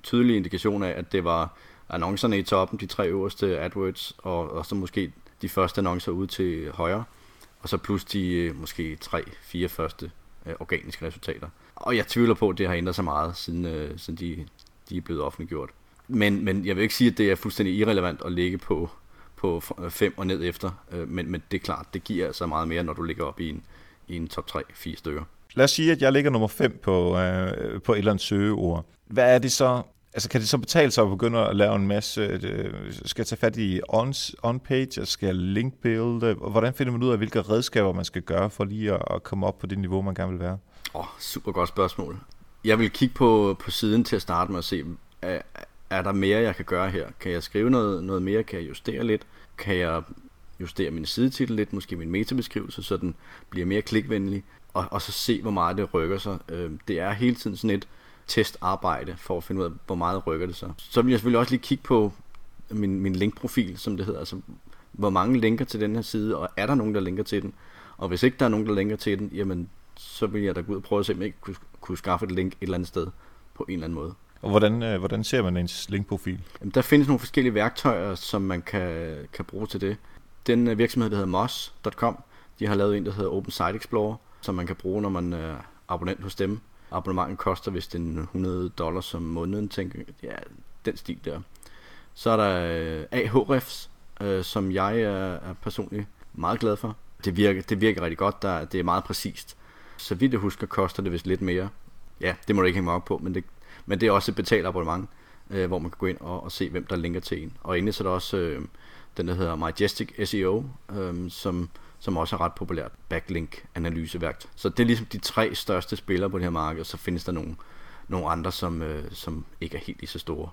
Speaker 1: tydelig indikation af, at det var annoncerne i toppen, de tre øverste AdWords, og, og så måske de første annoncer ud til højre, og så plus de måske tre, fire første øh, organiske resultater. Og jeg tvivler på, at det har ændret sig meget, siden, øh, siden de, de er blevet offentliggjort. Men, men jeg vil ikke sige, at det er fuldstændig irrelevant at ligge på, på 5 og ned efter. Øh, men, men det er klart, det giver altså meget mere, når du ligger op i en, i en top 3-4 stykker.
Speaker 2: Lad os sige, at jeg ligger nummer 5 på, øh, på et eller andet søgeord. Hvad er det så? Altså, kan det så betale sig at begynde at lave en masse... Øh, skal jeg tage fat i on-page, on skal jeg link-build? Hvordan finder man ud af, hvilke redskaber man skal gøre for lige at, at komme op på det niveau, man gerne vil være?
Speaker 1: Åh, oh, super godt spørgsmål. Jeg vil kigge på, på siden til at starte med at se, er er der mere, jeg kan gøre her? Kan jeg skrive noget, noget mere? Kan jeg justere lidt? Kan jeg justere min sidetitel lidt, måske min metabeskrivelse, så den bliver mere klikvenlig? Og, og så se, hvor meget det rykker sig. Øh, det er hele tiden sådan et testarbejde for at finde ud af, hvor meget rykker det sig. Så vil jeg selvfølgelig også lige kigge på min, min linkprofil, som det hedder. Altså, hvor mange linker til den her side, og er der nogen, der linker til den? Og hvis ikke der er nogen, der linker til den, jamen, så vil jeg da gå ud og prøve at se, om jeg ikke kunne, kunne skaffe et link et eller andet sted på en eller anden måde.
Speaker 2: Og hvordan, øh, hvordan ser man ens linkprofil?
Speaker 1: Jamen, der findes nogle forskellige værktøjer, som man kan, kan bruge til det. Den øh, virksomhed, der hedder moss.com, de har lavet en, der hedder Open Site Explorer, som man kan bruge, når man øh, er abonnent hos dem. Abonnementet koster vist en 100 dollars om måneden, tænker jeg. Ja, den stil der. Så er der øh, Ahrefs, øh, som jeg er, er personligt meget glad for. Det virker, det virker rigtig godt, der, det er meget præcist. Så vidt jeg husker, koster det vist lidt mere. Ja, det må du ikke hænge mig op på, men det, men det er også et betalt abonnement, øh, hvor man kan gå ind og, og se, hvem der linker til en. Og endelig så er der også øh, den, der hedder Majestic SEO, øh, som, som også er ret populært backlink-analyseværkt. Så det er ligesom de tre største spillere på det her marked, og så findes der nogle, nogle andre, som, øh, som ikke er helt lige så store.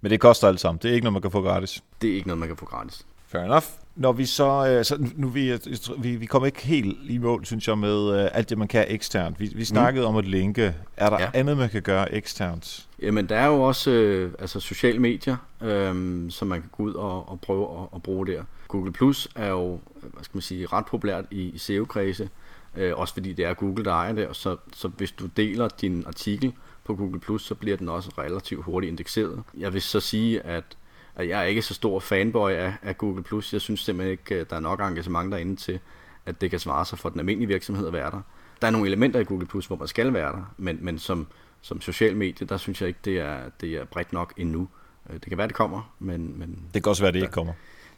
Speaker 2: Men det koster alt sammen. Det er ikke noget, man kan få gratis.
Speaker 1: Det er ikke noget, man kan få gratis.
Speaker 2: Fair enough. Når vi så, øh, så nu vi, vi, vi kommer ikke helt i mål, synes jeg, med øh, alt det, man kan eksternt. Vi, vi snakkede mm. om at linke. Er der ja. andet, man kan gøre eksternt?
Speaker 1: Jamen, der er jo også øh, altså sociale medier, øh, som man kan gå ud og, og prøve at, at bruge der. Google Plus er jo, hvad skal man sige, ret populært i, i SEO-kredse, øh, også fordi det er Google, der ejer det, og så, så hvis du deler din artikel på Google Plus, så bliver den også relativt hurtigt indekseret. Jeg vil så sige, at at jeg er ikke så stor fanboy af, af Google+. Plus. Jeg synes simpelthen ikke, øh, der er nok engagement derinde til, at det kan svare sig for den almindelige virksomhed at være der. Der er nogle elementer i Google+, Plus, hvor man skal være der, men, men som, som social medie, der synes jeg ikke, det er, det er bredt nok endnu. Øh, det kan være, det kommer, men... men
Speaker 2: det kan også være, det ikke kommer.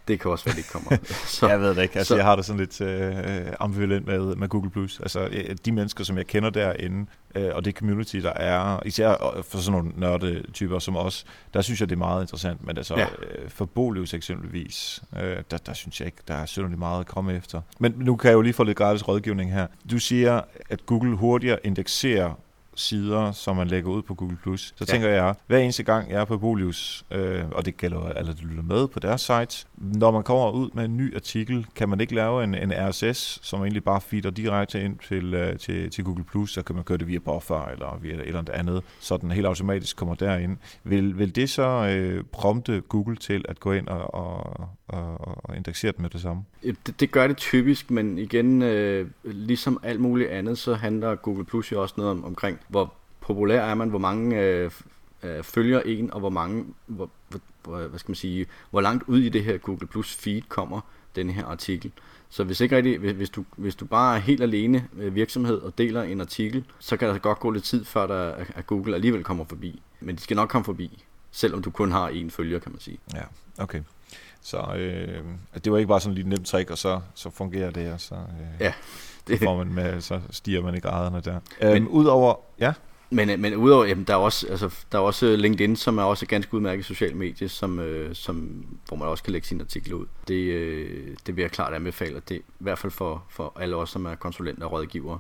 Speaker 1: Det kan også være, det ikke kommer. [LAUGHS]
Speaker 2: så, jeg ved det ikke. Altså, så, jeg har det sådan lidt øh, ambivalent med, med Google+. Plus. Altså, øh, de mennesker, som jeg kender derinde, øh, og det community, der er, især for sådan nogle nørdetyper som os, der synes jeg, det er meget interessant. Men altså, ja. øh, for Bolius eksempelvis, øh, der, der synes jeg ikke, der er synderligt meget at komme efter. Men nu kan jeg jo lige få lidt gratis rådgivning her. Du siger, at Google hurtigere indekserer sider, som man lægger ud på Google+. Så ja. tænker jeg, hver eneste gang jeg er på Bolius, øh, og det gælder alle, der lytter med på deres site, når man kommer ud med en ny artikel, kan man ikke lave en, en RSS, som egentlig bare feeder direkte ind til, øh, til, til Google+, Plus, så kan man køre det via buffer eller via et eller andet, så den helt automatisk kommer derind. Vil, vil det så øh, prompte Google til at gå ind og, og, og, og indeksere den med det samme?
Speaker 1: Det, det gør det typisk, men igen, øh, ligesom alt muligt andet, så handler Google Plus jo også noget om, omkring, hvor populær er man, hvor mange øh, øh, følger en, og hvor mange, hvor, hvor, hvad skal man sige, hvor langt ud i det her Google Plus feed kommer den her artikel. Så hvis ikke rigtig, hvis du, hvis du bare er helt alene virksomhed og deler en artikel, så kan der godt gå lidt tid før der, at Google alligevel kommer forbi. Men de skal nok komme forbi, selvom du kun har én følger, kan man sige.
Speaker 2: Ja, okay. Så øh, det var ikke bare sådan et nemt trick, og så, så fungerer det, og så, øh,
Speaker 1: ja,
Speaker 2: det. får man med, så stiger man i graderne der. Men, øhm, udover, ja?
Speaker 1: Men, øh, men udover, jamen, der er også, altså, der er også øh, LinkedIn, som er også et ganske udmærket social medie, som, øh, som, hvor man også kan lægge sine artikler ud. Det, øh, det vil jeg klart anbefale, det, i hvert fald for, for alle os, som er konsulenter og rådgivere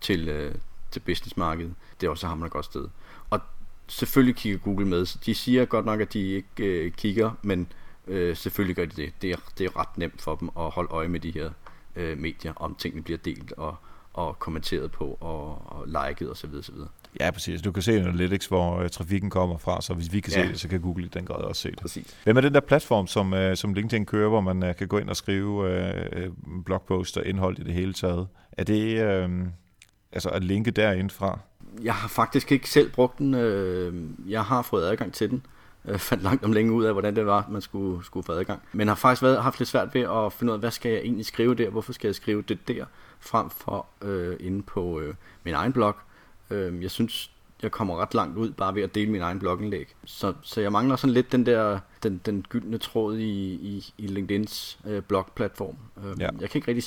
Speaker 1: til, øh, til businessmarkedet. Det er også har et godt sted. Og selvfølgelig kigger Google med. De siger godt nok, at de ikke øh, kigger, men Øh, selvfølgelig gør de det. Det er, det er ret nemt for dem at holde øje med de her øh, medier, om tingene bliver delt og, og kommenteret på og, og liket osv. osv.
Speaker 2: Ja, præcis. Du kan se Analytics, hvor uh, trafikken kommer fra, så hvis vi kan ja. se det, så kan Google i den grad også se det.
Speaker 1: Præcis.
Speaker 2: Hvem er den der platform, som, uh, som LinkedIn kører, hvor man uh, kan gå ind og skrive uh, blogposter og indhold i det hele taget? Er det uh, altså at linke derinde fra?
Speaker 1: Jeg har faktisk ikke selv brugt den. Jeg har fået adgang til den øh, fandt langt om længe ud af, hvordan det var, man skulle, skulle få adgang. Men har faktisk været, haft lidt svært ved at finde ud af, hvad skal jeg egentlig skrive der, hvorfor skal jeg skrive det der, frem for øh, inde på øh, min egen blog. Øh, jeg synes, jeg kommer ret langt ud bare ved at dele min egen blogindlæg. Så, så jeg mangler sådan lidt den der den, den gyldne tråd i, i, i LinkedIn's øh, blogplatform. Øh, ja. Jeg kan ikke rigtig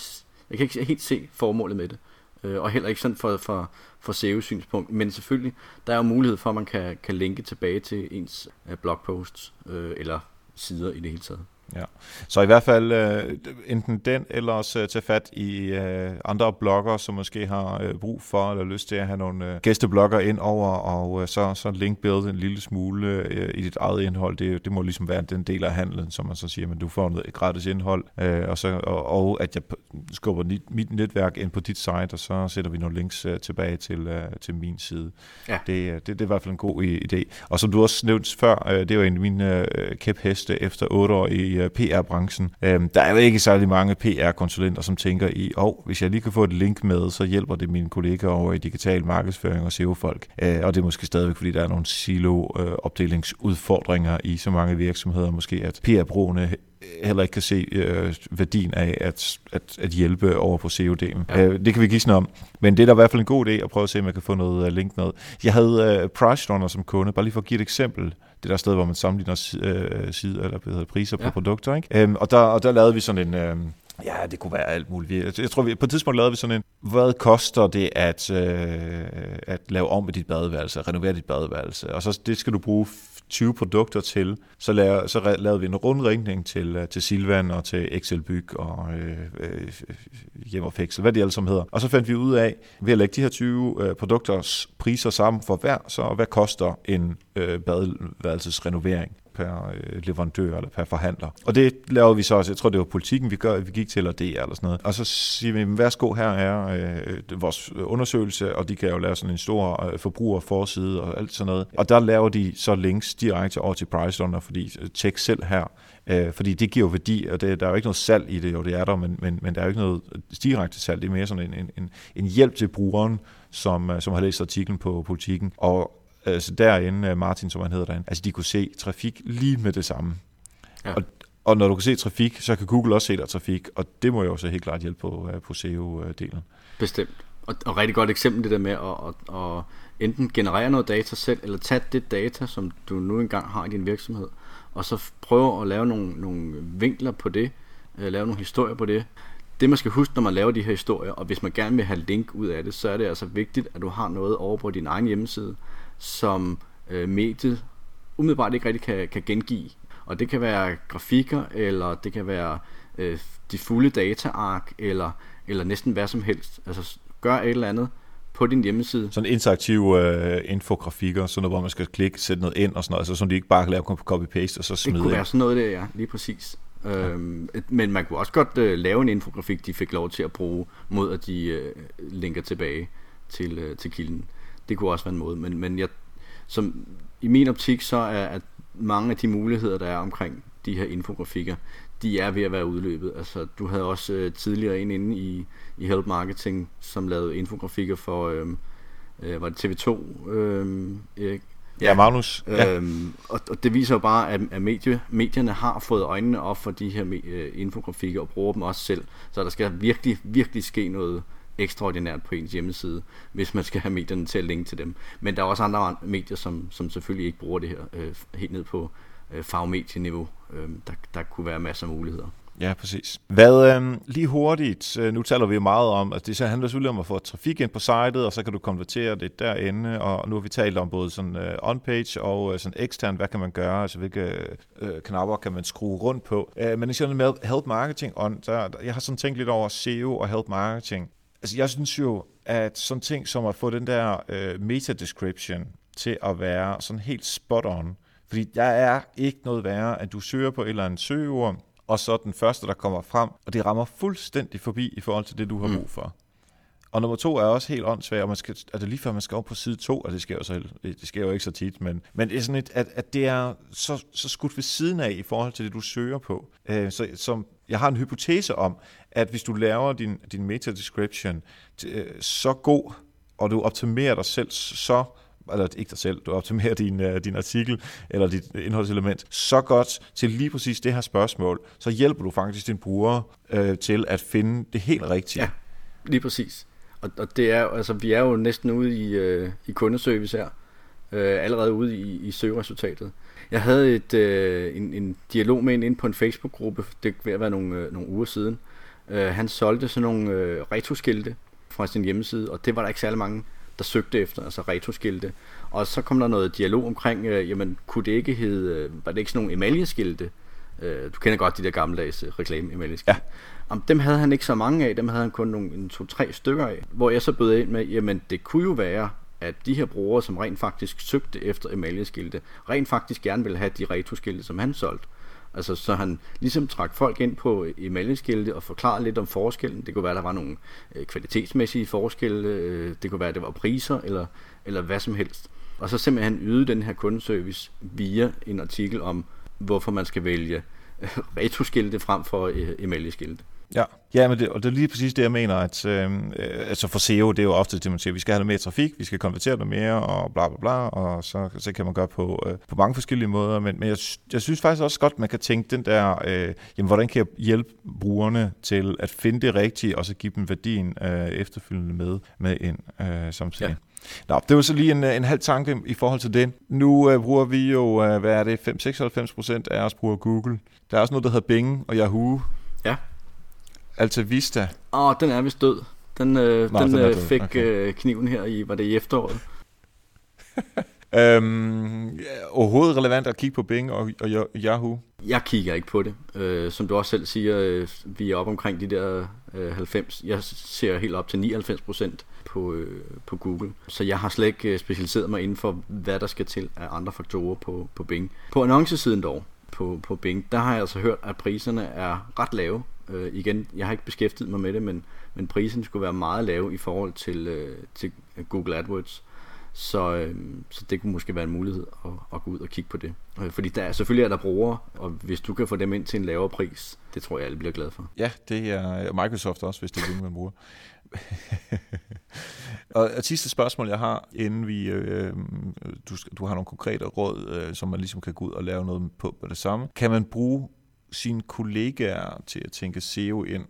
Speaker 1: jeg kan ikke helt se formålet med det øh, og heller ikke sådan for, for, for SEO-synspunkt. Men selvfølgelig, der er jo mulighed for, at man kan, kan linke tilbage til ens øh, blogposts øh, eller sider i det hele taget.
Speaker 2: Ja. Så i hvert fald øh, enten den, eller også øh, tage fat i øh, andre blogger, som måske har øh, brug for eller lyst til at have nogle øh, gæsteblogger ind over, og øh, så, så linkbuild en lille smule øh, i dit eget indhold. Det, det må ligesom være den del af handlen, som man så siger, men du får noget gratis indhold, øh, og, så, og, og at jeg skubber mit, mit netværk ind på dit site, og så sætter vi nogle links øh, tilbage til, øh, til min side. Ja. Det, øh, det, det er i hvert fald en god idé. Og som du også nævnte før, øh, det var en af mine øh, kæpheste efter otte år i Øh, PR-branchen. Øhm, der er jo ikke særlig mange PR-konsulenter, som tænker i, åh, oh, hvis jeg lige kan få et link med, så hjælper det mine kollegaer over i digital markedsføring og SEO-folk. Øh, og det er måske stadigvæk, fordi der er nogle silo-opdelingsudfordringer øh, i så mange virksomheder, måske at PR-brugerne heller ikke kan se øh, værdien af at, at, at hjælpe over på COD'en. Ja. Øh, det kan vi gisne om. Men det er da i hvert fald en god idé at prøve at se, om jeg kan få noget uh, link med. Jeg havde uh, PriceRunner som kunde, bare lige for at give et eksempel det der sted, hvor man sammenligner øh, side, eller hvad hedder, priser ja. på produkter. Ikke? Øhm, og, der, og der lavede vi sådan en... Øh, Ja, det kunne være alt muligt. Jeg tror, vi, på et tidspunkt lavede vi sådan en, hvad koster det at, øh, at lave om med dit badeværelse, renovere dit badeværelse? Og så det skal du bruge 20 produkter til. Så, lavede, så lavede vi en rundringning til, øh, til Silvan og til Excel Byg og øh, øh, Hjem og Fixel, hvad de alle sammen hedder. Og så fandt vi ud af, ved at lægge de her 20 øh, produkters priser sammen for hver, så hvad koster en øh, badeværelsesrenovering? Per øh, leverandør eller per forhandler. Og det laver vi så også, jeg tror det var politikken, vi, gør, vi gik til, eller det eller sådan noget. Og så siger vi, værsgo, her er øh, vores undersøgelse, og de kan jo lave sådan en stor øh, forbrugerforside og alt sådan noget. Og der laver de så links direkte over til PriceRunner, fordi øh, tjek selv her, øh, fordi det giver jo værdi, og det, der er jo ikke noget salg i det, jo det er der, men, men, men der er jo ikke noget direkte salg, det er mere sådan en, en, en hjælp til brugeren, som, øh, som har læst artiklen på politikken. Og altså derinde, øh, Martin, som han hedder derinde, altså de kunne se trafik lige med det samme. Ja. Og, og når du kan se trafik, så kan Google også se dig trafik, og det må jo også helt klart hjælpe på, øh, på SEO-delen.
Speaker 1: Bestemt. Og, og rigtig godt eksempel det der med at, at, at enten generere noget data selv, eller tage det data, som du nu engang har i din virksomhed, og så prøve at lave nogle, nogle vinkler på det, lave nogle historier på det. Det man skal huske, når man laver de her historier, og hvis man gerne vil have link ud af det, så er det altså vigtigt, at du har noget over på din egen hjemmeside, som øh, mediet umiddelbart ikke rigtig kan, kan gengive. Og det kan være grafikker, eller det kan være øh, de fulde dataark, eller, eller næsten hvad som helst. Altså gør et eller andet på din hjemmeside.
Speaker 2: Sådan interaktive øh, infografikker, sådan noget, hvor man skal klikke, sætte noget ind og sådan noget, altså, så de ikke bare kan lave copy-paste og så smide
Speaker 1: Det kunne ind. være sådan noget der, ja, lige præcis. Ja. Øhm, men man kunne også godt øh, lave en infografik, de fik lov til at bruge, mod at de øh, linker tilbage til, øh, til kilden. Det kunne også være en måde, men, men jeg, som, i min optik så er at mange af de muligheder, der er omkring de her infografikker, de er ved at være udløbet. Altså, du havde også øh, tidligere en inde i, i Help Marketing, som lavede infografikker for, øh, øh, var det TV2, øh, Erik?
Speaker 2: Ja, Magnus.
Speaker 1: Ja. Øhm, og, og det viser jo bare, at, at medie, medierne har fået øjnene op for de her øh, infografikker og bruger dem også selv. Så der skal virkelig, virkelig ske noget ekstraordinært på ens hjemmeside, hvis man skal have medierne til at linke til dem. Men der er også andre medier, som, som selvfølgelig ikke bruger det her øh, helt ned på øh, fagmedieniveau. Øh, der, der kunne være masser af muligheder.
Speaker 2: Ja, præcis. Hvad, øh, lige hurtigt, øh, nu taler vi jo meget om, at det så handler selvfølgelig om at få trafik ind på sitet, og så kan du konvertere det derinde, og nu har vi talt om både sådan øh, on-page og øh, sådan ekstern, hvad kan man gøre, altså hvilke øh, knapper kan man skrue rundt på. Øh, men i sådan med help marketing, on, der, jeg har sådan tænkt lidt over SEO og help marketing. Altså jeg synes jo, at sådan ting som at få den der øh, meta-description til at være sådan helt spot on, fordi der er ikke noget værre, at du søger på et eller andet søgeord, og så den første, der kommer frem, og det rammer fuldstændig forbi i forhold til det, du har mm. brug for. Og nummer to er også helt åndssvagt, og man skal, det lige før man skal op på side to, og det sker jo, så, det sker jo ikke så tit, men, men det er sådan et, at, at det er så, så skudt ved siden af i forhold til det, du søger på. Øh, så som, jeg har en hypotese om, at hvis du laver din, din meta-description øh, så god, og du optimerer dig selv så eller ikke dig selv, du optimerer din, øh, din artikel eller dit indholdselement så godt til lige præcis det her spørgsmål, så hjælper du faktisk din bruger øh, til at finde det helt rigtige.
Speaker 1: Ja, lige præcis. Og, og det er, altså, vi er jo næsten ude i, øh, i kundeservice her, øh, allerede ude i, i søgeresultatet. Jeg havde et, uh, en, en dialog med en ind på en Facebook-gruppe, det vil være nogle, uh, nogle uger siden. Uh, han solgte sådan nogle uh, retroskilte fra sin hjemmeside, og det var der ikke særlig mange der søgte efter, altså retroskilte. Og så kom der noget dialog omkring, øh, jamen kunne det ikke hedde, øh, var det ikke sådan nogle emaljeskilte? Øh, du kender godt de der gammeldags øh, reklame emaljeskilte. Ja. Om dem havde han ikke så mange af, dem havde han kun nogle to-tre stykker af. Hvor jeg så bød ind med, jamen det kunne jo være, at de her brugere, som rent faktisk søgte efter emaljeskilte, rent faktisk gerne ville have de retroskilte, som han solgte. Altså, så han ligesom trak folk ind på emaljeskilte og forklarede lidt om forskellen. Det kunne være, der var nogle øh, kvalitetsmæssige forskelle. Øh, det kunne være, det var priser eller, eller hvad som helst. Og så simpelthen yde den her kundeservice via en artikel om, hvorfor man skal vælge øh, retroskilte frem for øh, emaljeskilte.
Speaker 2: Ja, ja men det, og det er lige præcis det, jeg mener, at øh, altså for SEO, det er jo ofte det, man siger, vi skal have noget mere trafik, vi skal konvertere noget mere, og bla bla bla, og så, så kan man gøre på, øh, på mange forskellige måder, men, men jeg, jeg synes faktisk også godt, man kan tænke den der, øh, jamen hvordan kan jeg hjælpe brugerne til at finde det rigtige, og så give dem værdien øh, efterfølgende med, med ind øh, samtidig. Ja. Nå, det var så lige en, en halv tanke i forhold til det. Nu øh, bruger vi jo, øh, hvad er det, 5-96 procent af os bruger Google. Der er også noget, der hedder Bing og Yahoo.
Speaker 1: Ja.
Speaker 2: Alta Vista.
Speaker 1: Åh, oh, den er vist død. Den, øh, Nå, den, den øh, fik okay. øh, kniven her i, var det i efteråret? [LAUGHS]
Speaker 2: øhm, overhovedet relevant at kigge på Bing og, og Yahoo?
Speaker 1: Jeg kigger ikke på det. Øh, som du også selv siger, øh, vi er op omkring de der øh, 90. Jeg ser helt op til 99 procent på, øh, på Google. Så jeg har slet ikke øh, specialiseret mig inden for, hvad der skal til af andre faktorer på, på Bing. På annoncesiden dog, på, på Bing, der har jeg altså hørt, at priserne er ret lave Øh, igen, jeg har ikke beskæftiget mig med det, men, men prisen skulle være meget lav i forhold til, øh, til Google AdWords. Så, øh, så det kunne måske være en mulighed at, at gå ud og kigge på det. Øh, fordi der, selvfølgelig er der brugere, og hvis du kan få dem ind til en lavere pris, det tror jeg alle bliver glade for.
Speaker 2: Ja, det er Microsoft også, hvis det er det, man bruger. [LAUGHS] Og et sidste spørgsmål, jeg har, inden vi, øh, du, du har nogle konkrete råd, øh, som man ligesom kan gå ud og lave noget på med det samme. Kan man bruge sine kollegaer til at tænke SEO ind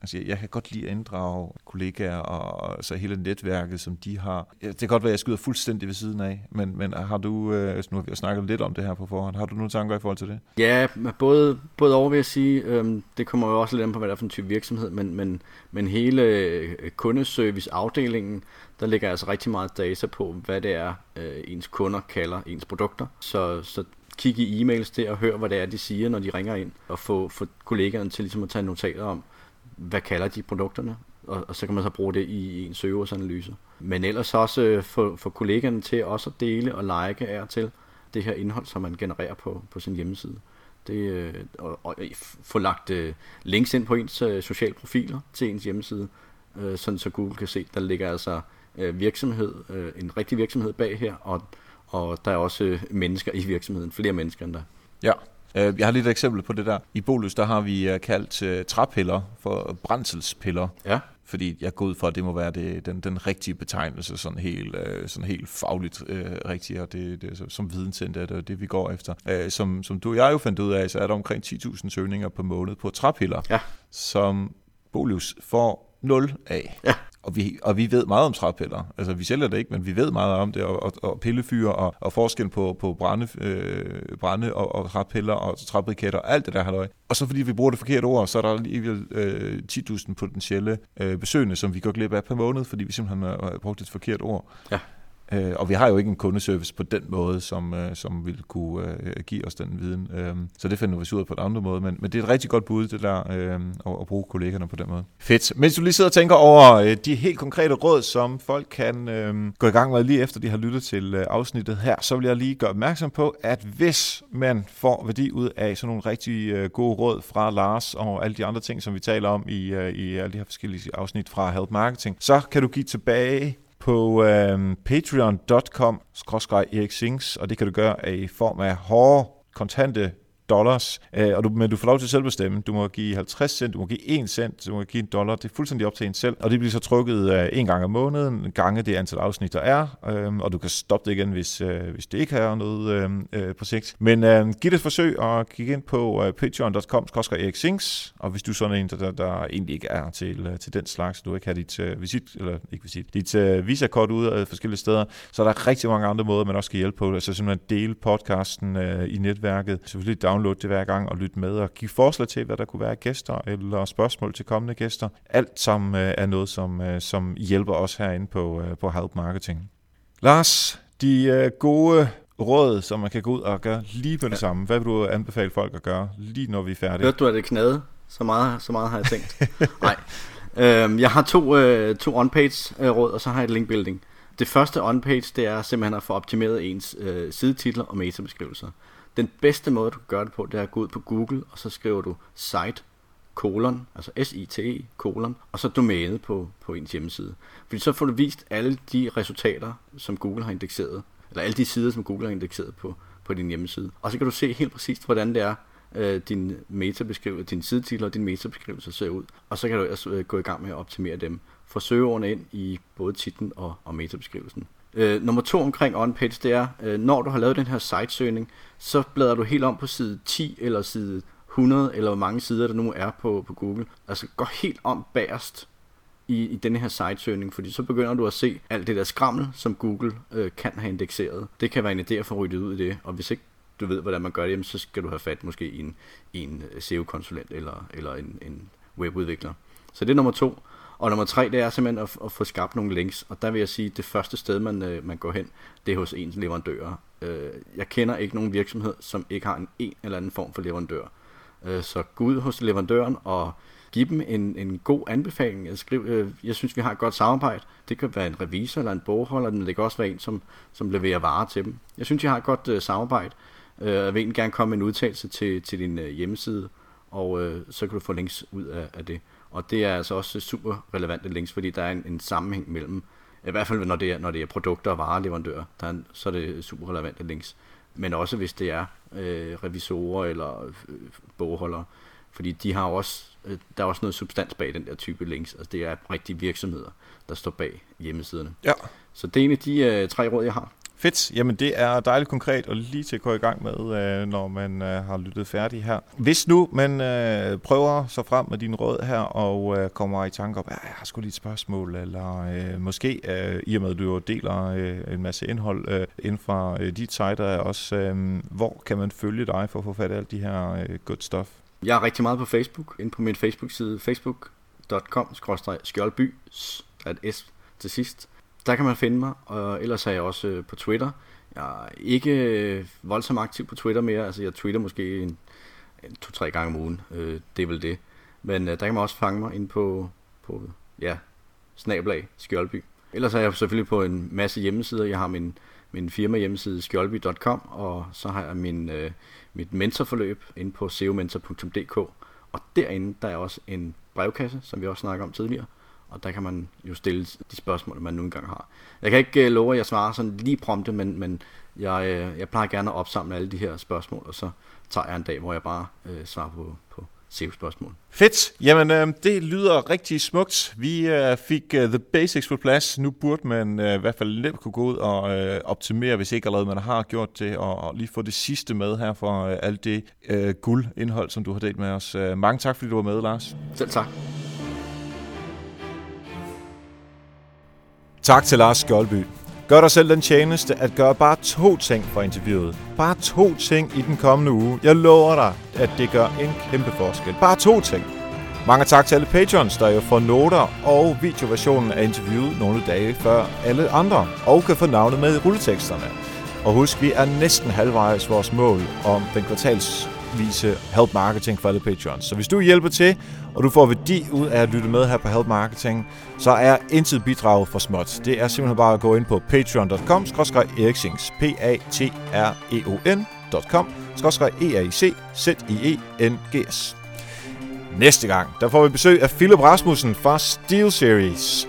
Speaker 2: Altså, jeg kan godt lide at inddrage kollegaer og altså, hele netværket, som de har. Det kan godt være, at jeg skyder fuldstændig ved siden af, men, men har du, øh, altså, nu har vi snakket lidt om det her på forhånd, har du nogle tanker i forhold til det?
Speaker 1: Ja, både, både over vil jeg sige, øhm, det kommer jo også lidt an på, hvad det er for en type virksomhed, men, men, men hele øh, kundeserviceafdelingen, der ligger altså rigtig meget data på, hvad det er, øh, ens kunder kalder ens produkter. Så, så kigge i e-mails der og høre, hvad det er, de siger, når de ringer ind, og få, få kollegaerne til ligesom at tage notater om, hvad kalder de produkterne, og, og så kan man så bruge det i, i en søgeordsanalyse. Men ellers også øh, få, få kollegaerne til også at dele og like af til det her indhold, som man genererer på, på sin hjemmeside. Det, øh, og, og få lagt øh, links ind på ens øh, sociale profiler til ens hjemmeside, øh, sådan så Google kan se, der ligger altså øh, virksomhed, øh, en rigtig virksomhed bag her, og, og der er også øh, mennesker i virksomheden, flere mennesker end der.
Speaker 2: Ja, Øh, jeg har lidt et eksempel på det der. I Bolus, der har vi øh, kaldt træpiller for brændselspiller.
Speaker 1: Ja.
Speaker 2: Fordi jeg går ud fra, at det må være det, den, den rigtige betegnelse, sådan helt, sådan helt fagligt uh, rigtigt, og det, det, som videnscenter, det er det, vi går efter. Uh, som, som du og jeg jo fandt ud af, så er der omkring 10.000 søgninger på måned på træpiller,
Speaker 1: ja.
Speaker 2: som Bolus får 0 af.
Speaker 1: Ja
Speaker 2: og vi, og vi ved meget om træpiller. Altså, vi sælger det ikke, men vi ved meget om det, og, og, og pillefyre, og, og forskel på, på brænde, øh, brænde og, og træpiller, og træbriketter, og alt det der halløj. Og så fordi vi bruger det forkerte ord, så er der alligevel øh, 10.000 potentielle øh, besøgende, som vi går glip af per måned, fordi vi simpelthen har brugt et forkert ord.
Speaker 1: Ja.
Speaker 2: Øh, og vi har jo ikke en kundeservice på den måde, som, øh, som vil kunne øh, give os den viden. Øh, så det finder vi ud af på en anden måde. Men, men det er et rigtig godt bud, det der, øh, at, at bruge kollegerne på den måde. Fedt. Mens du lige sidder og tænker over øh, de helt konkrete råd, som folk kan øh, gå i gang med lige efter de har lyttet til øh, afsnittet her, så vil jeg lige gøre opmærksom på, at hvis man får værdi ud af sådan nogle rigtig øh, gode råd fra Lars og alle de andre ting, som vi taler om i, øh, i alle de her forskellige afsnit fra Help Marketing, så kan du give tilbage på øh, patreon.com-eriksings, og det kan du gøre i form af hårde, kontante dollars, øh, og du, men du får lov til selv at bestemme. Du må give 50 cent, du må give 1 cent, du må give en dollar. Det er fuldstændig op til en selv, og det bliver så trykket øh, en gang om måneden, gange det antal afsnit, der er, øh, og du kan stoppe det igen, hvis, øh, hvis det ikke har noget øh, øh, på sigt. Men øh, giv det et forsøg, og kig ind på øh, patreon.com Sings, og hvis du er sådan en, der, der egentlig ikke er til, øh, til den slags, du ikke har dit øh, visit, eller ikke visit, dit øh, visakort ud af øh, forskellige steder, så er der rigtig mange andre måder, man også kan hjælpe på. Altså simpelthen dele podcasten øh, i netværket, selvfølgelig downloade det hver gang og lytte med og give forslag til, hvad der kunne være gæster eller spørgsmål til kommende gæster. Alt som øh, er noget, som, øh, som hjælper os herinde på, øh, på Help Marketing. Lars, de gode råd, som man kan gå ud og gøre lige på det ja. samme. Hvad vil du anbefale folk at gøre, lige når vi er færdige?
Speaker 1: Hørte du, at det knade? Så meget, så meget har jeg tænkt. Nej. Øhm, jeg har to, øh, to on-page øh, råd, og så har jeg et link building. Det første on-page, det er simpelthen at få optimeret ens øh, sidetitler og metabeskrivelser. Den bedste måde, du kan gøre det på, det er at gå ud på Google, og så skriver du site, kolon, altså S-I-T-E, kolon, og så domænet på, på ens hjemmeside. Fordi så får du vist alle de resultater, som Google har indekseret, eller alle de sider, som Google har indekseret på, på din hjemmeside. Og så kan du se helt præcist, hvordan det er, øh, din metabeskrivelse, din sidetitel og din metabeskrivelse ser ud. Og så kan du også øh, gå i gang med at optimere dem. Få søgeordene ind i både titlen og, og metabeskrivelsen. Øh, nummer to omkring on-page, det er, øh, når du har lavet den her sitesøgning, så bladrer du helt om på side 10 eller side 100, eller hvor mange sider der nu er på, på Google. Altså gå helt om bagerst i, i denne her sitesøgning, fordi så begynder du at se alt det der skrammel, som Google øh, kan have indekseret. Det kan være en idé at få ryddet ud i det, og hvis ikke du ved, hvordan man gør det, så skal du have fat måske i en, en øh, SEO-konsulent eller, eller en, en webudvikler. Så det er nummer to. Og nummer tre, det er simpelthen at, at få skabt nogle links. Og der vil jeg sige, at det første sted, man, øh, man går hen, det er hos ens leverandører. Øh, jeg kender ikke nogen virksomhed, som ikke har en, en eller anden form for leverandør. Øh, så gå ud hos leverandøren og giv dem en, en god anbefaling. Jeg, skriv, øh, jeg synes, vi har et godt samarbejde. Det kan være en revisor eller en bogholder, men det kan også være en, som, som leverer varer til dem. Jeg synes, jeg har et godt øh, samarbejde. Øh, jeg vil egentlig gerne komme med en udtalelse til, til din øh, hjemmeside, og øh, så kan du få links ud af, af det. Og det er altså også super relevante links, fordi der er en, en sammenhæng mellem, i hvert fald når det er, når det er produkter og vareleverandører, der er, så er det super relevante links. Men også hvis det er øh, revisorer eller øh, bogholdere. Fordi de har også, øh, der er også noget substans bag den der type links. Altså det er rigtige virksomheder, der står bag hjemmesiderne.
Speaker 2: Ja.
Speaker 1: Så det er en af de øh, tre råd, jeg har.
Speaker 2: Fedt. Jamen det er dejligt konkret og lige til at gå i gang med, øh, når man øh, har lyttet færdig her. Hvis nu man øh, prøver sig frem med dine råd her og øh, kommer i tanke om, at jeg har sgu lige et spørgsmål, eller øh, måske øh, i og med at du deler øh, en masse indhold øh, inden for øh, dit site er også, øh, hvor kan man følge dig for at få fat i alt de her øh, good stuff?
Speaker 1: Jeg er rigtig meget på Facebook, inde på min Facebook-side facebook.com-skjoldby, at S til sidst. Der kan man finde mig, og ellers er jeg også øh, på Twitter. Jeg er ikke øh, voldsomt aktiv på Twitter mere, altså jeg tweeter måske en, en to-tre gange om ugen, øh, det er vel det. Men øh, der kan man også fange mig ind på, på ja, snablag Skjoldby. Ellers er jeg selvfølgelig på en masse hjemmesider. Jeg har min, min firma hjemmeside skjoldby.com, og så har jeg min, øh, mit mentorforløb inde på seomentor.dk. Og derinde der er også en brevkasse, som vi også snakker om tidligere, og der kan man jo stille de spørgsmål, man nu engang har. Jeg kan ikke uh, love, at jeg svarer sådan lige prompte, men, men jeg, uh, jeg plejer gerne at opsamle alle de her spørgsmål, og så tager jeg en dag, hvor jeg bare uh, svarer på, på SEO-spørgsmål.
Speaker 2: Fedt. Jamen, øh, det lyder rigtig smukt. Vi øh, fik øh, the basics på plads. Nu burde man øh, i hvert fald nemt kunne gå ud og øh, optimere, hvis ikke allerede man har gjort det, og, og lige få det sidste med her for øh, alt det øh, guldindhold, som du har delt med os. Øh, mange tak, fordi du var med, Lars.
Speaker 1: Selv tak.
Speaker 2: Tak til Lars Skjoldby. Gør dig selv den tjeneste at gøre bare to ting for interviewet. Bare to ting i den kommende uge. Jeg lover dig, at det gør en kæmpe forskel. Bare to ting. Mange tak til alle patrons, der jo får noter og videoversionen af interviewet nogle dage før alle andre, og kan få navnet med i rulleteksterne. Og husk, vi er næsten halvvejs vores mål om den kvartals vise Help Marketing for alle patrons. Så hvis du hjælper til, og du får værdi ud af at lytte med her på Help Marketing, så er intet bidrag for småt. Det er simpelthen bare at gå ind på patreon.com eriksings p a t r e o n.com e a i c z i e n g s Næste gang, der får vi besøg af Philip Rasmussen fra Steel Series.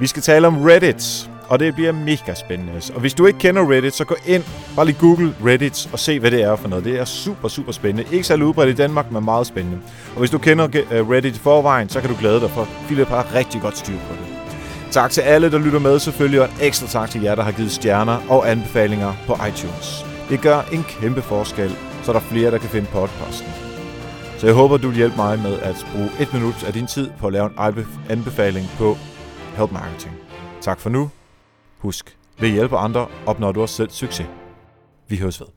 Speaker 2: Vi skal tale om Reddit, og det bliver mega spændende. Og hvis du ikke kender Reddit, så gå ind, bare lige google Reddit og se, hvad det er for noget. Det er super, super spændende. Ikke særlig udbredt i Danmark, men meget spændende. Og hvis du kender øh, Reddit i forvejen, så kan du glæde dig, for Philip har rigtig godt styr på det. Tak til alle, der lytter med selvfølgelig, og en ekstra tak til jer, der har givet stjerner og anbefalinger på iTunes. Det gør en kæmpe forskel, så der er flere, der kan finde podcasten. Så jeg håber, du vil hjælpe mig med at bruge et minut af din tid på at lave en anbefaling på Help Marketing. Tak for nu. Husk, ved at hjælpe andre opnår du også selv succes. Vi høres ved.